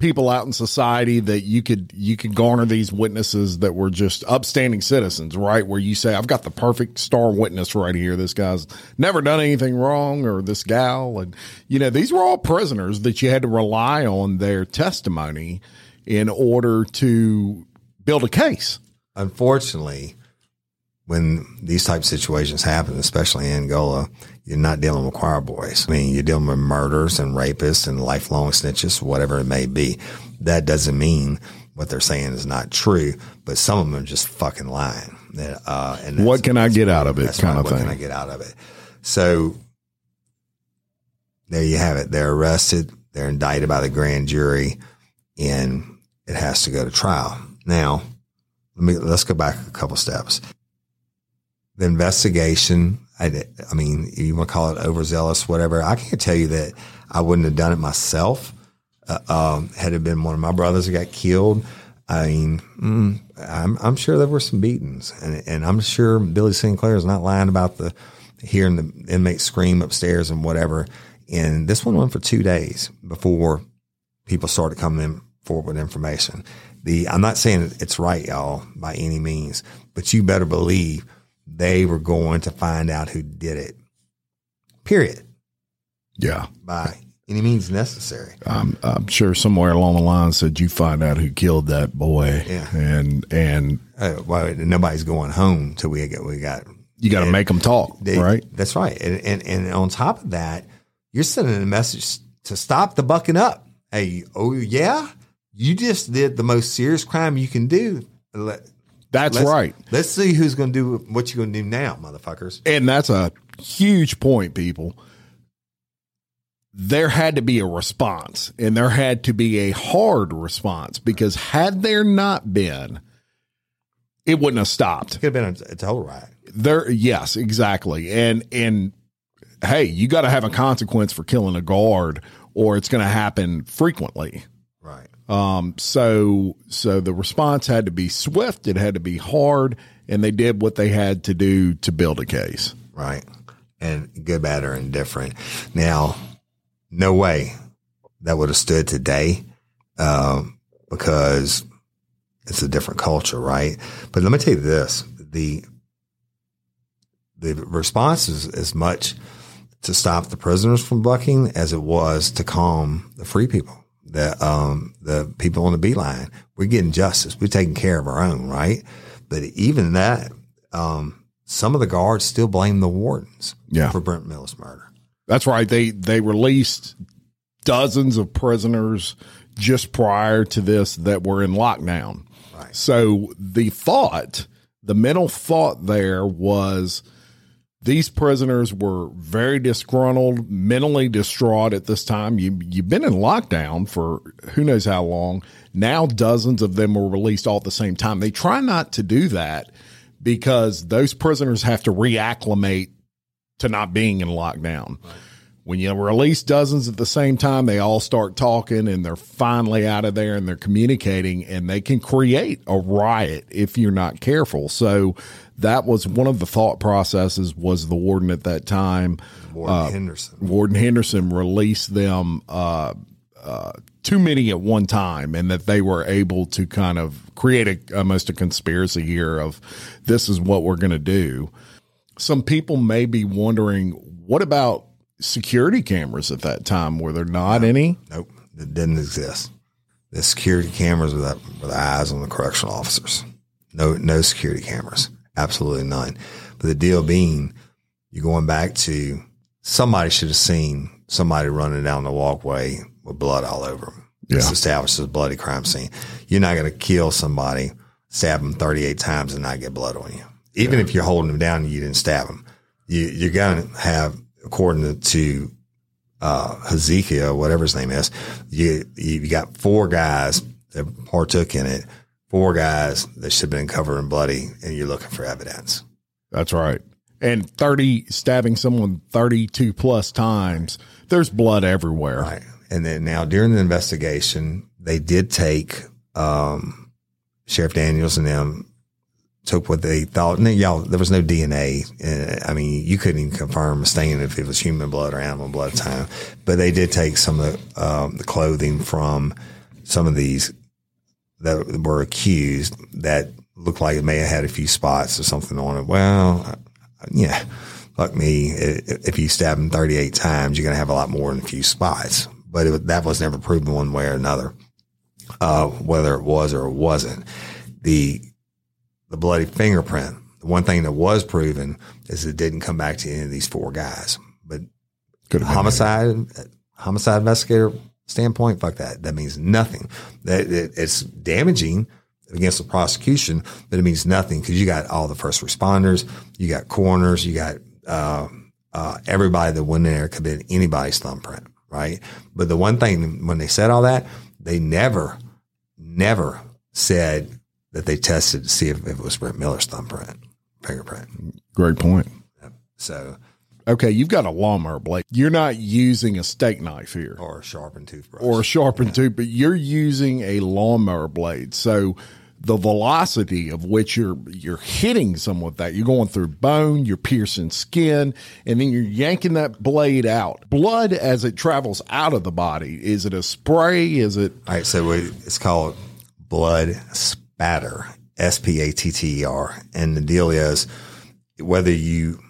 [SPEAKER 4] people out in society that you could you could garner these witnesses that were just upstanding citizens, right? Where you say, I've got the perfect star witness right here. This guy's never done anything wrong, or this gal, and you know these were all prisoners that you had to rely on their testimony in order to build a case.
[SPEAKER 3] Unfortunately, when these type of situations happen, especially in Angola, you're not dealing with choir boys. I mean, you're dealing with murders and rapists and lifelong snitches, whatever it may be. That doesn't mean what they're saying is not true, but some of them are just fucking lying. Uh, and
[SPEAKER 4] What can I get out of it?
[SPEAKER 3] That's
[SPEAKER 4] Kind
[SPEAKER 3] right.
[SPEAKER 4] of
[SPEAKER 3] what
[SPEAKER 4] thing.
[SPEAKER 3] can I get out of it? So there you have it. They're arrested. They're indicted by the grand jury, and it has to go to trial. Now, let me let's go back a couple steps. The investigation. I, I mean, you want to call it overzealous, whatever. I can't tell you that I wouldn't have done it myself. uh, um, had it been one of my brothers that got killed, I mean, mm, I'm, I'm sure there were some beatings, and, and I'm sure Billy Sinclair is not lying about the hearing the inmates scream upstairs and whatever. And this one went for two days before people started coming in forward with information. The I'm not saying it's right, y'all, by any means, but you better believe they were going to find out who did it. Period.
[SPEAKER 4] Yeah.
[SPEAKER 3] By any means necessary.
[SPEAKER 4] I'm, I'm sure somewhere along the line said you find out who killed that boy.
[SPEAKER 3] Yeah.
[SPEAKER 4] And and
[SPEAKER 3] Uh, well, nobody's going home till we get we got
[SPEAKER 4] you got to make them talk,
[SPEAKER 3] They-
[SPEAKER 4] right?
[SPEAKER 3] That's right. And, and and on top of that, you're sending a message to stop the bucking up. Hey, oh yeah, you just did the most serious crime you can do.
[SPEAKER 4] That's
[SPEAKER 3] let's-
[SPEAKER 4] right.
[SPEAKER 3] Let's see who's going to do what you're going to do now, motherfuckers.
[SPEAKER 4] And that's a huge point, people. There had to be a response, and there had to be a hard response because had there not been, it wouldn't have stopped.
[SPEAKER 3] It Could have been a, a total riot.
[SPEAKER 4] There, yes, exactly. And and hey, you got to have a consequence for killing a guard, or it's going to happen frequently. Um, so so the response had to be swift. It had to be hard, and they did what they had to do to build a case.
[SPEAKER 3] Right. And good, bad, or indifferent. Now, no way that would have stood today um, because it's a different culture, right? But let me tell you this: the the response is as much to stop the prisoners from bucking as it was to calm the free people, the um, the people on the B line. We're getting justice. We're taking care of our own, right? But even that, um, some of the guards still blame the wardens
[SPEAKER 4] Yeah.
[SPEAKER 3] for Brent Miller's murder.
[SPEAKER 4] That's right. They they released dozens of prisoners just prior to this that were in lockdown.
[SPEAKER 3] Right.
[SPEAKER 4] So the thought, the mental thought there was these prisoners were very disgruntled, mentally distraught at this time. You you've been in lockdown for who knows how long. Now dozens of them were released all at the same time. They try not to do that because those prisoners have to reacclimate to not being in lockdown. When you release dozens at the same time, they all start talking and they're finally out of there and they're communicating and they can create a riot if you're not careful. So that was one of the thought processes was the warden at that time.
[SPEAKER 3] Warden Henderson.
[SPEAKER 4] Warden Henderson released them uh, uh, too many at one time, and that they were able to kind of create a, almost a conspiracy here of this is what we're going to do. Some people may be wondering, what about security cameras at that time? Were there not any?
[SPEAKER 3] Nope, it didn't exist. The security cameras with, with eyes on the correctional officers. No, no security cameras. Absolutely none. But the deal being, you're going back to somebody should have seen somebody running down the walkway with blood all over them.
[SPEAKER 4] Yeah.
[SPEAKER 3] established as a bloody crime scene. You're not going to kill somebody, stab them 38 times, and not get blood on you. Even if you're holding them down and you didn't stab them, you, you're going to have, according to uh, Hezekiah, whatever his name is, you you got four guys that partook in it, four guys that should have been covered in bloody, and you're looking for evidence.
[SPEAKER 4] That's right. And 30, stabbing someone 32 plus times, there's blood everywhere.
[SPEAKER 3] Right. And then now during the investigation, they did take um, Sheriff Daniels and them took what they thought. And y'all, there was no DNA. Uh, I mean, you couldn't even confirm a stain if it was human blood or animal blood time. But they did take some of the, um, the clothing from some of these that were accused that looked like it may have had a few spots or something on it. Well, yeah, fuck me. If you stab him 38 times, you're going to have a lot more than a few spots. But it, that was never proven one way or another, uh, whether it was or it wasn't. The, the bloody fingerprint, the one thing that was proven is it didn't come back to any of these four guys. But
[SPEAKER 4] Could have been
[SPEAKER 3] homicide, homicide investigator standpoint, fuck that. That means nothing. That it, it's damaging against the prosecution, but it means nothing because you got all the first responders, you got coroners, you got uh, uh, everybody that went in there could have been anybody's thumbprint, right? But the one thing when they said all that, they never, never said that they tested to see if, if it was Brent Miller's thumbprint, fingerprint.
[SPEAKER 4] Great point.
[SPEAKER 3] So
[SPEAKER 4] okay, you've got a lawnmower blade. You're not using a steak knife here
[SPEAKER 3] or a sharpened toothbrush
[SPEAKER 4] or a sharpened tooth, but you're using a lawnmower blade. So the velocity of which you're you're hitting some with that, you're going through bone, you're piercing skin, and then you're yanking that blade out. Blood as it travels out of the body. Is it a spray? Is it
[SPEAKER 3] All right, so it's called blood spatter, S P A T T E R, and the deal is whether you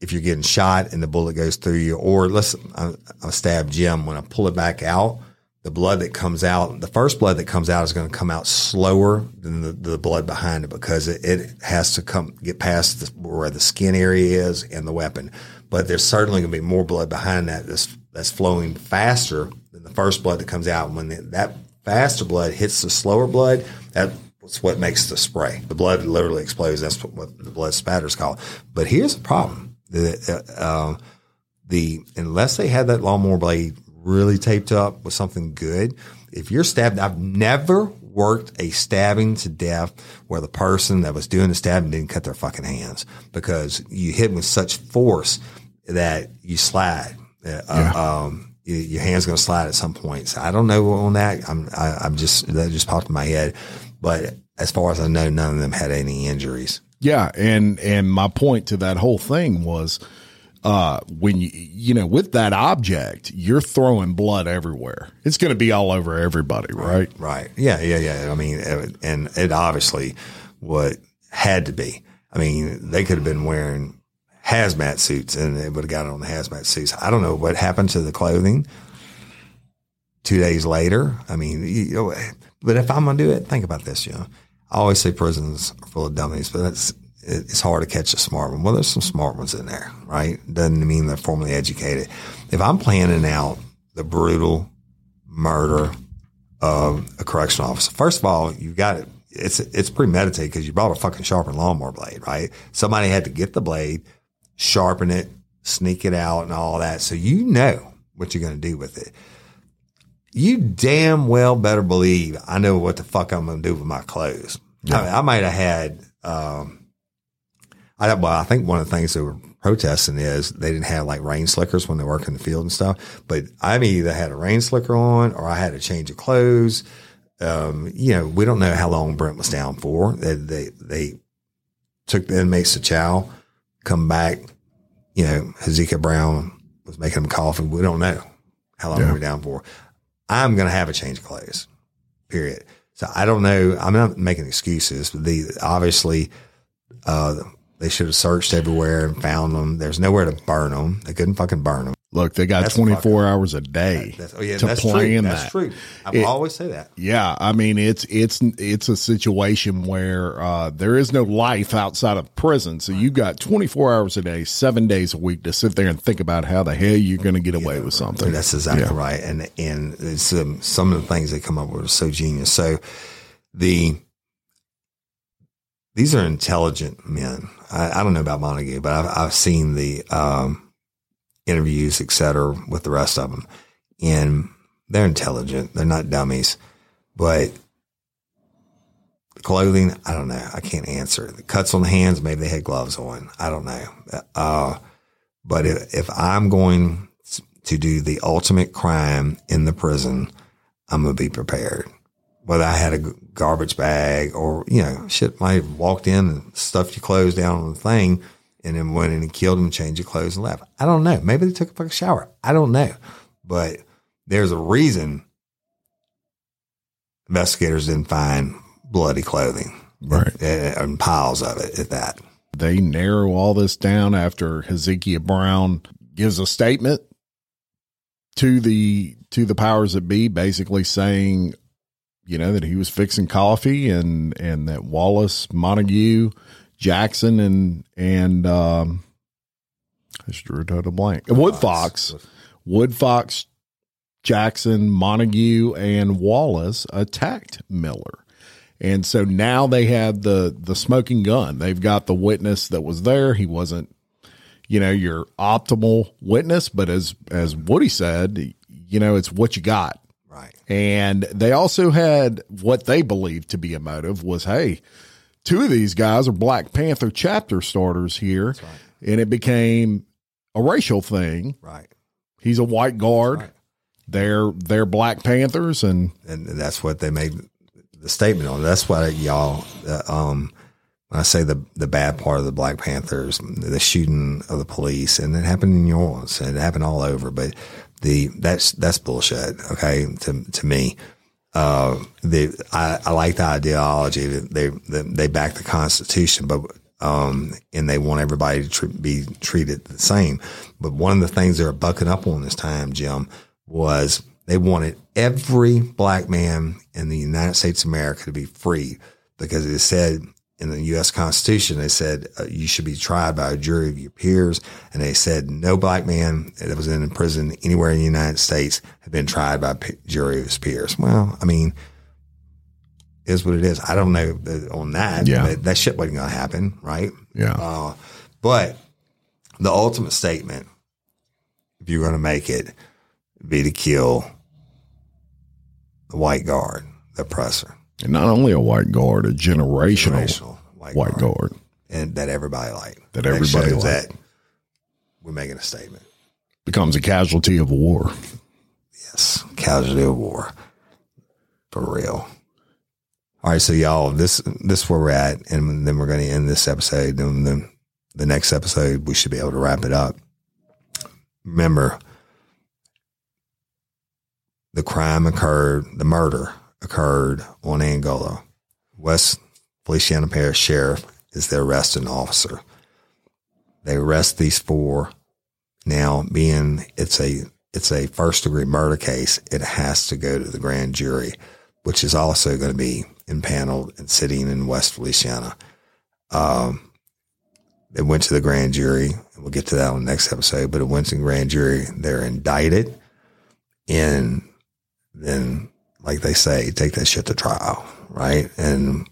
[SPEAKER 3] if you're getting shot and the bullet goes through you, or let's I, I stab Jim when I pull it back out, the blood that comes out, the first blood that comes out is going to come out slower than the, the blood behind it because it, it has to come get past the, where the skin area is and the weapon. But there's certainly going to be more blood behind that that's that's flowing faster than the first blood that comes out. When the, that faster blood hits the slower blood, that's what makes the spray. The blood literally explodes. That's what, the blood spatter is called. But here's the problem: the uh, the unless they had that lawnmower blade really taped up with something good, if you're stabbed, I've never worked a stabbing to death where the person that was doing the stabbing didn't cut their fucking hands because you hit with such force that you slide. Uh, um, y- your hand's going to slide at some point. So I don't know on that. I'm, I, I'm just, that just popped in my head. But as far as I know, none of them had any injuries.
[SPEAKER 4] Yeah, and and my point to that whole thing was uh when you you know with that object you're throwing blood everywhere. It's going to be all over everybody, right?
[SPEAKER 3] Right. Yeah. Yeah. Yeah. I mean, and it obviously what had to be. I mean, they could have been wearing hazmat suits and they would have got it on the hazmat suits. I don't know what happened to the clothing two days later. I mean, you know, but if I'm to do it, think about this, you know, I always say prisons are full of dummies, but it's, it's hard to catch a smart one. Well, there's some smart ones in there, right? Doesn't mean they're formally educated. If I'm planning out the brutal murder of a correctional officer, first of all, you've got it. It's it's premeditated because you brought a fucking sharpened lawnmower blade, right? Somebody had to get the blade, sharpen it, sneak it out, and all that. So you know what you're going to do with it. You damn well better believe I know what the fuck I'm going to do with my clothes. I, I might have had. Um, I well, I think one of the things they were protesting is they didn't have like rain slickers when they work in the field and stuff. But I either had a rain slicker on or I had a change of clothes. Um, you know, we don't know how long Brent was down for. They they, they took the inmates to chow, come back. You know, Hezekiah Brown was making them coffee. We don't know how long
[SPEAKER 4] Yeah.
[SPEAKER 3] we're down for. I'm going to have a change of clothes. Period. So I don't know. I'm not making excuses, but the obviously uh, they should have searched everywhere and found them. There's nowhere to burn them. They couldn't fucking burn them.
[SPEAKER 4] Look, they got
[SPEAKER 3] That's
[SPEAKER 4] 24 hours a day
[SPEAKER 3] That's, oh yeah,
[SPEAKER 4] to
[SPEAKER 3] that's true.
[SPEAKER 4] plan
[SPEAKER 3] That's
[SPEAKER 4] that.
[SPEAKER 3] true. I
[SPEAKER 4] It-
[SPEAKER 3] always say that.
[SPEAKER 4] Yeah, I mean it's it's it's a situation where uh, there is no life outside of prison, so you've got 24 hours a day, seven days a week to sit there and think about how the hell you're going to get away with something.
[SPEAKER 3] That's exactly
[SPEAKER 4] Yeah.
[SPEAKER 3] right. And and it's um, some of the things they come up with are so genius. So the these are intelligent men. I, I don't know about Montague, but I've, I've seen the um, interviews, et cetera, with the rest of them, and they're intelligent. They're not dummies, but the clothing, I don't know. I can't answer. The cuts on the hands, maybe they had gloves on. I don't know. Uh, but if, if I'm going to do the ultimate crime in the prison, I'm going to be prepared. Whether I had a garbage bag or, you know, shit, might have walked in and stuffed your clothes down on the thing and then went in and killed him, changed your clothes and left. I don't know. Maybe they took a fucking shower. I don't know. But there's a reason investigators didn't find bloody clothing.
[SPEAKER 4] Right.
[SPEAKER 3] And, and piles of it at that.
[SPEAKER 4] They narrow all this down after Hezekiah Brown gives a statement to the to the powers that be, basically saying, you know, that he was fixing coffee and and that Wallace, Montague, Jackson, and and um, I just drew a total blank. Woodfox, Wood Fox, Jackson, Montague, and Wallace attacked Miller. And so now they have the the smoking gun. They've got the witness that was there. He wasn't, you know, your optimal witness, but as as Woody said, you know, it's what you got.
[SPEAKER 3] Right.
[SPEAKER 4] And they also had what they believed to be a motive was, hey, two of these guys are Black Panther chapter starters here. and it became a racial thing.
[SPEAKER 3] Right.
[SPEAKER 4] He's a white guard.
[SPEAKER 3] Right.
[SPEAKER 4] They're they're Black Panthers, and
[SPEAKER 3] and that's what they made the statement on. That's why y'all. Uh, um, I say the the bad part of the Black Panthers, the shooting of the police, and it happened in New Orleans, and it happened all over. But the that's that's bullshit. Okay, to to me, uh, the I, I like the ideology that they that they back the Constitution, but um, and they want everybody to tr- be treated the same. But one of the things they're bucking up on this time, Jim, was they wanted every black man in the United States of America to be free because it said in the U.S. Constitution, they said uh, you should be tried by a jury of your peers. And they said no black man that was in prison anywhere in the United States had been tried by a jury of his peers. Well, I mean, is what it is. I don't know on that.
[SPEAKER 4] Yeah.
[SPEAKER 3] That, that shit wasn't going to happen, right?
[SPEAKER 4] yeah,
[SPEAKER 3] Uh, but the ultimate statement, if you're going to make it, be to kill the white guard, the oppressor,
[SPEAKER 4] and not only a white guard, a generational,
[SPEAKER 3] generational white,
[SPEAKER 4] white
[SPEAKER 3] guard,
[SPEAKER 4] guard.
[SPEAKER 3] and that everybody liked.
[SPEAKER 4] That everybody liked.
[SPEAKER 3] that we're making a statement.
[SPEAKER 4] becomes a casualty of war.
[SPEAKER 3] Yes, casualty of war, for real. All right, so y'all, this this is where we're at, and then we're going to end this episode. And then the next episode, we should be able to wrap it up. Remember, the crime occurred, the murder occurred on Angola. West Feliciana Parish Sheriff is the arresting officer. They arrest these four. Now, being it's a it's a first degree murder case, it has to go to the grand jury, which is also going to be impaneled and sitting in West Feliciana. Um, it went to the grand jury. and We'll get to that on the next episode, but it went to the grand jury. They're indicted, and then, like they say, take that shit to trial, right? And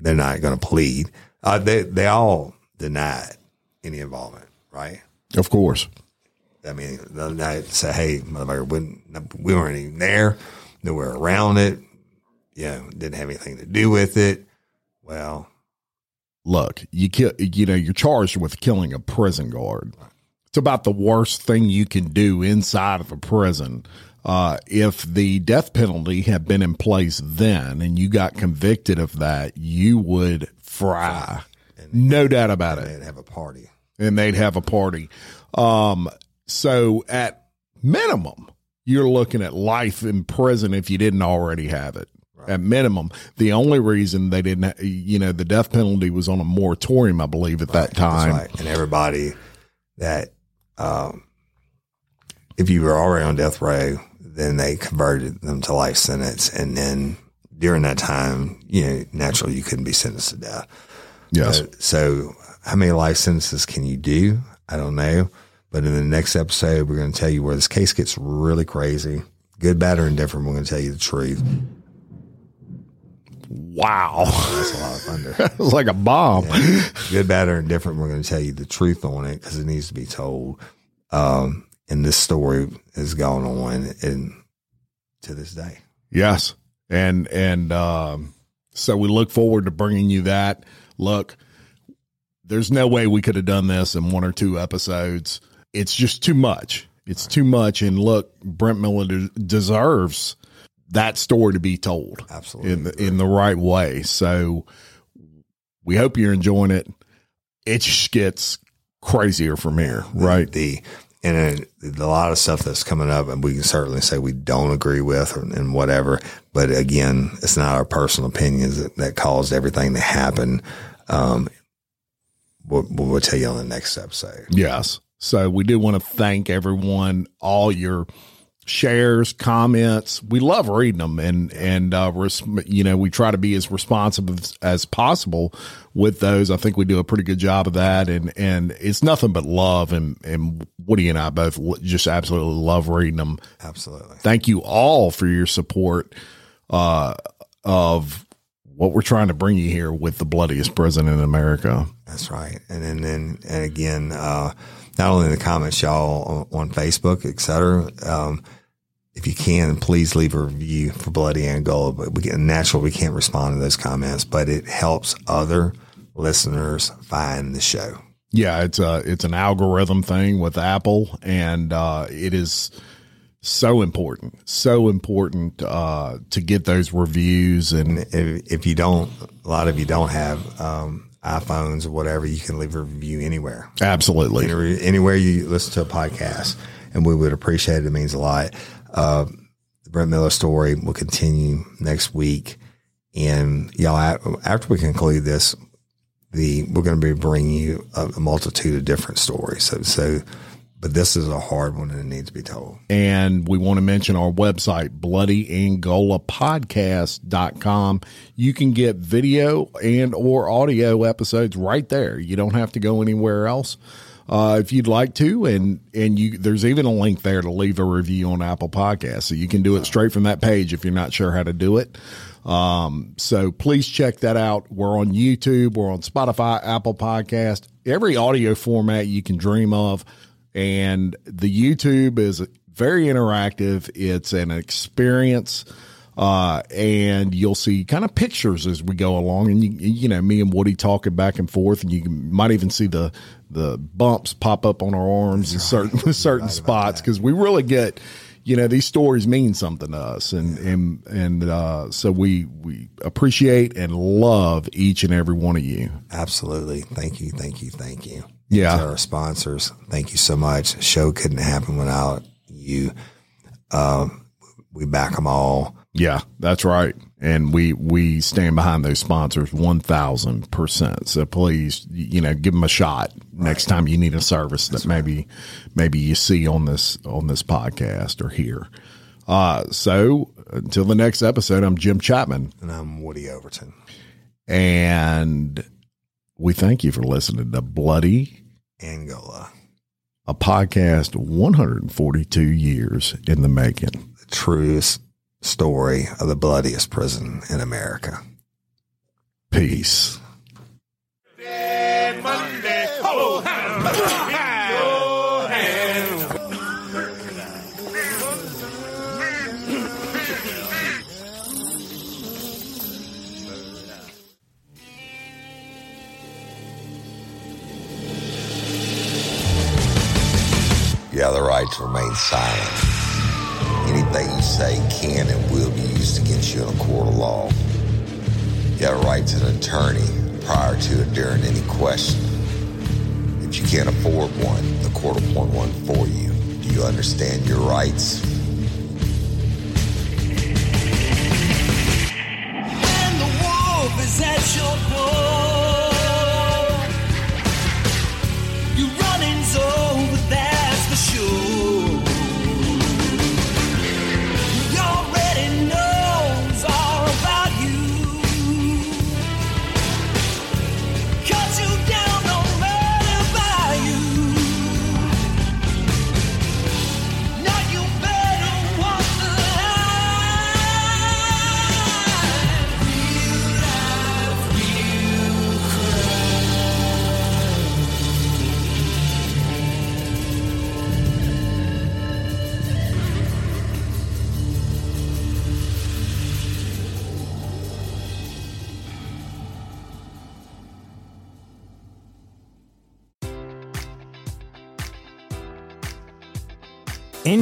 [SPEAKER 3] they're not going to plead. Uh, they they all denied any involvement, right?
[SPEAKER 4] Of course.
[SPEAKER 3] I mean, they'll say, "Hey, motherfucker, we, we weren't even there, nowhere around it. You know, didn't have anything to do with it." Well,
[SPEAKER 4] Look, you kill. You know, you're charged with killing a prison guard. It's about the worst thing you can do inside of a prison. Uh, if the death penalty had been in place then, and you got convicted of that, you would fry. No doubt about it.
[SPEAKER 3] they'd have a party.
[SPEAKER 4] and they'd have a party. Um, so at minimum, you're looking at life in prison if you didn't already have it. At minimum, the only reason they didn't, ha- you know, the death penalty was on a moratorium, I believe, at that time.
[SPEAKER 3] That's right. And everybody that, um, if you were already on death row, then they converted them to life sentence. And then during that time, you know, naturally you couldn't be sentenced to death.
[SPEAKER 4] Yes.
[SPEAKER 3] Uh, so, how many life sentences can you do? I don't know. But in the next episode, we're going to tell you where this case gets really crazy. Good, bad, or indifferent. We're going to tell you the truth.
[SPEAKER 4] wow.
[SPEAKER 3] That's a lot of thunder. *laughs*
[SPEAKER 4] it was like a bomb.
[SPEAKER 3] Good, bad, or indifferent. We're going to tell you the truth on it because it needs to be told. Um, and this story has gone on and to this day.
[SPEAKER 4] Yes. And, and, um, so we look forward to bringing you that. Look, there's no way we could have done this in one or two episodes. It's just too much. It's too much. And look, Brent Miller de- deserves that story to be told
[SPEAKER 3] Absolutely.
[SPEAKER 4] in the, in the right way. So we hope you're enjoying it. It just gets crazier from here, right?
[SPEAKER 3] The and a lot of stuff that's coming up, and we can certainly say we don't agree with or, and whatever. But again, it's not our personal opinions that, that caused everything to happen. Um, we'll, we'll tell you on the next episode.
[SPEAKER 4] Yes. So we do want to thank everyone, all your shares, comments. We love reading them and, and, uh, res- you know, we try to be as responsive as, as possible with those. I think we do a pretty good job of that. And, and it's nothing but love. And, and Woody and I both just absolutely love reading them.
[SPEAKER 3] Absolutely.
[SPEAKER 4] Thank you all for your support, uh, of what we're trying to bring you here with the bloodiest prison in America.
[SPEAKER 3] That's right. And then, then and again, uh, not only in the comments, y'all on, on Facebook, et cetera. Um, if you can, please leave a review for Bloody Angola. But we get natural, we can't respond to those comments, but it helps other listeners find the show.
[SPEAKER 4] Yeah, it's a it's an algorithm thing with Apple, and uh, it is so important, so important uh, to get those reviews. And
[SPEAKER 3] if, if you don't, a lot of you don't have um, iPhones or whatever, you can leave a review anywhere.
[SPEAKER 4] Absolutely,
[SPEAKER 3] Any, anywhere you listen to a podcast, and we would appreciate it. It means a lot. Uh, the Brent Miller story will continue next week, and y'all after we conclude this, the we're going to be bringing you a, a multitude of different stories. So so but this is a hard one and it needs to be told.
[SPEAKER 4] And we want to mention our website, bloodyangolapodcast.com. You can get video and or audio episodes right there. You don't have to go anywhere else. Uh, if you'd like to, and and you, there's even a link there to leave a review on Apple Podcasts, so you can do it straight from that page if you're not sure how to do it. Um, so please check that out. We're on YouTube, we're on Spotify, Apple Podcast, every audio format you can dream of. And the YouTube is very interactive. It's an experience. Uh, and you'll see kind of pictures as we go along, and you, you know me and Woody talking back and forth, and you can, might even see the the bumps pop up on our arms in certain *laughs* *laughs* certain spots because we really get you know these stories mean something to us and and and uh, so we we appreciate and love each and every one of you.
[SPEAKER 3] Absolutely. Thank you. Thank you. Thank you.
[SPEAKER 4] Yeah.
[SPEAKER 3] To our sponsors thank you so much. Show couldn't happen without you. Um, we back them all
[SPEAKER 4] yeah that's right. And we we stand behind those sponsors 1000% so please you know give them a shot next time you need a service that maybe maybe you see on this on this podcast or here uh so until the next episode i'm jim chapman.
[SPEAKER 3] And i'm woody overton.
[SPEAKER 4] And we thank you for listening to bloody
[SPEAKER 3] angola.
[SPEAKER 4] A podcast 142 years in the making.
[SPEAKER 3] The truest story of the bloodiest prison in America.
[SPEAKER 4] Peace.
[SPEAKER 1] Have the right to remain silent. Anything you say can and will be used against you in a court of law. You have a right to an attorney prior to or during any question. If you can't afford one, the court will appoint one for you. Do you understand your rights?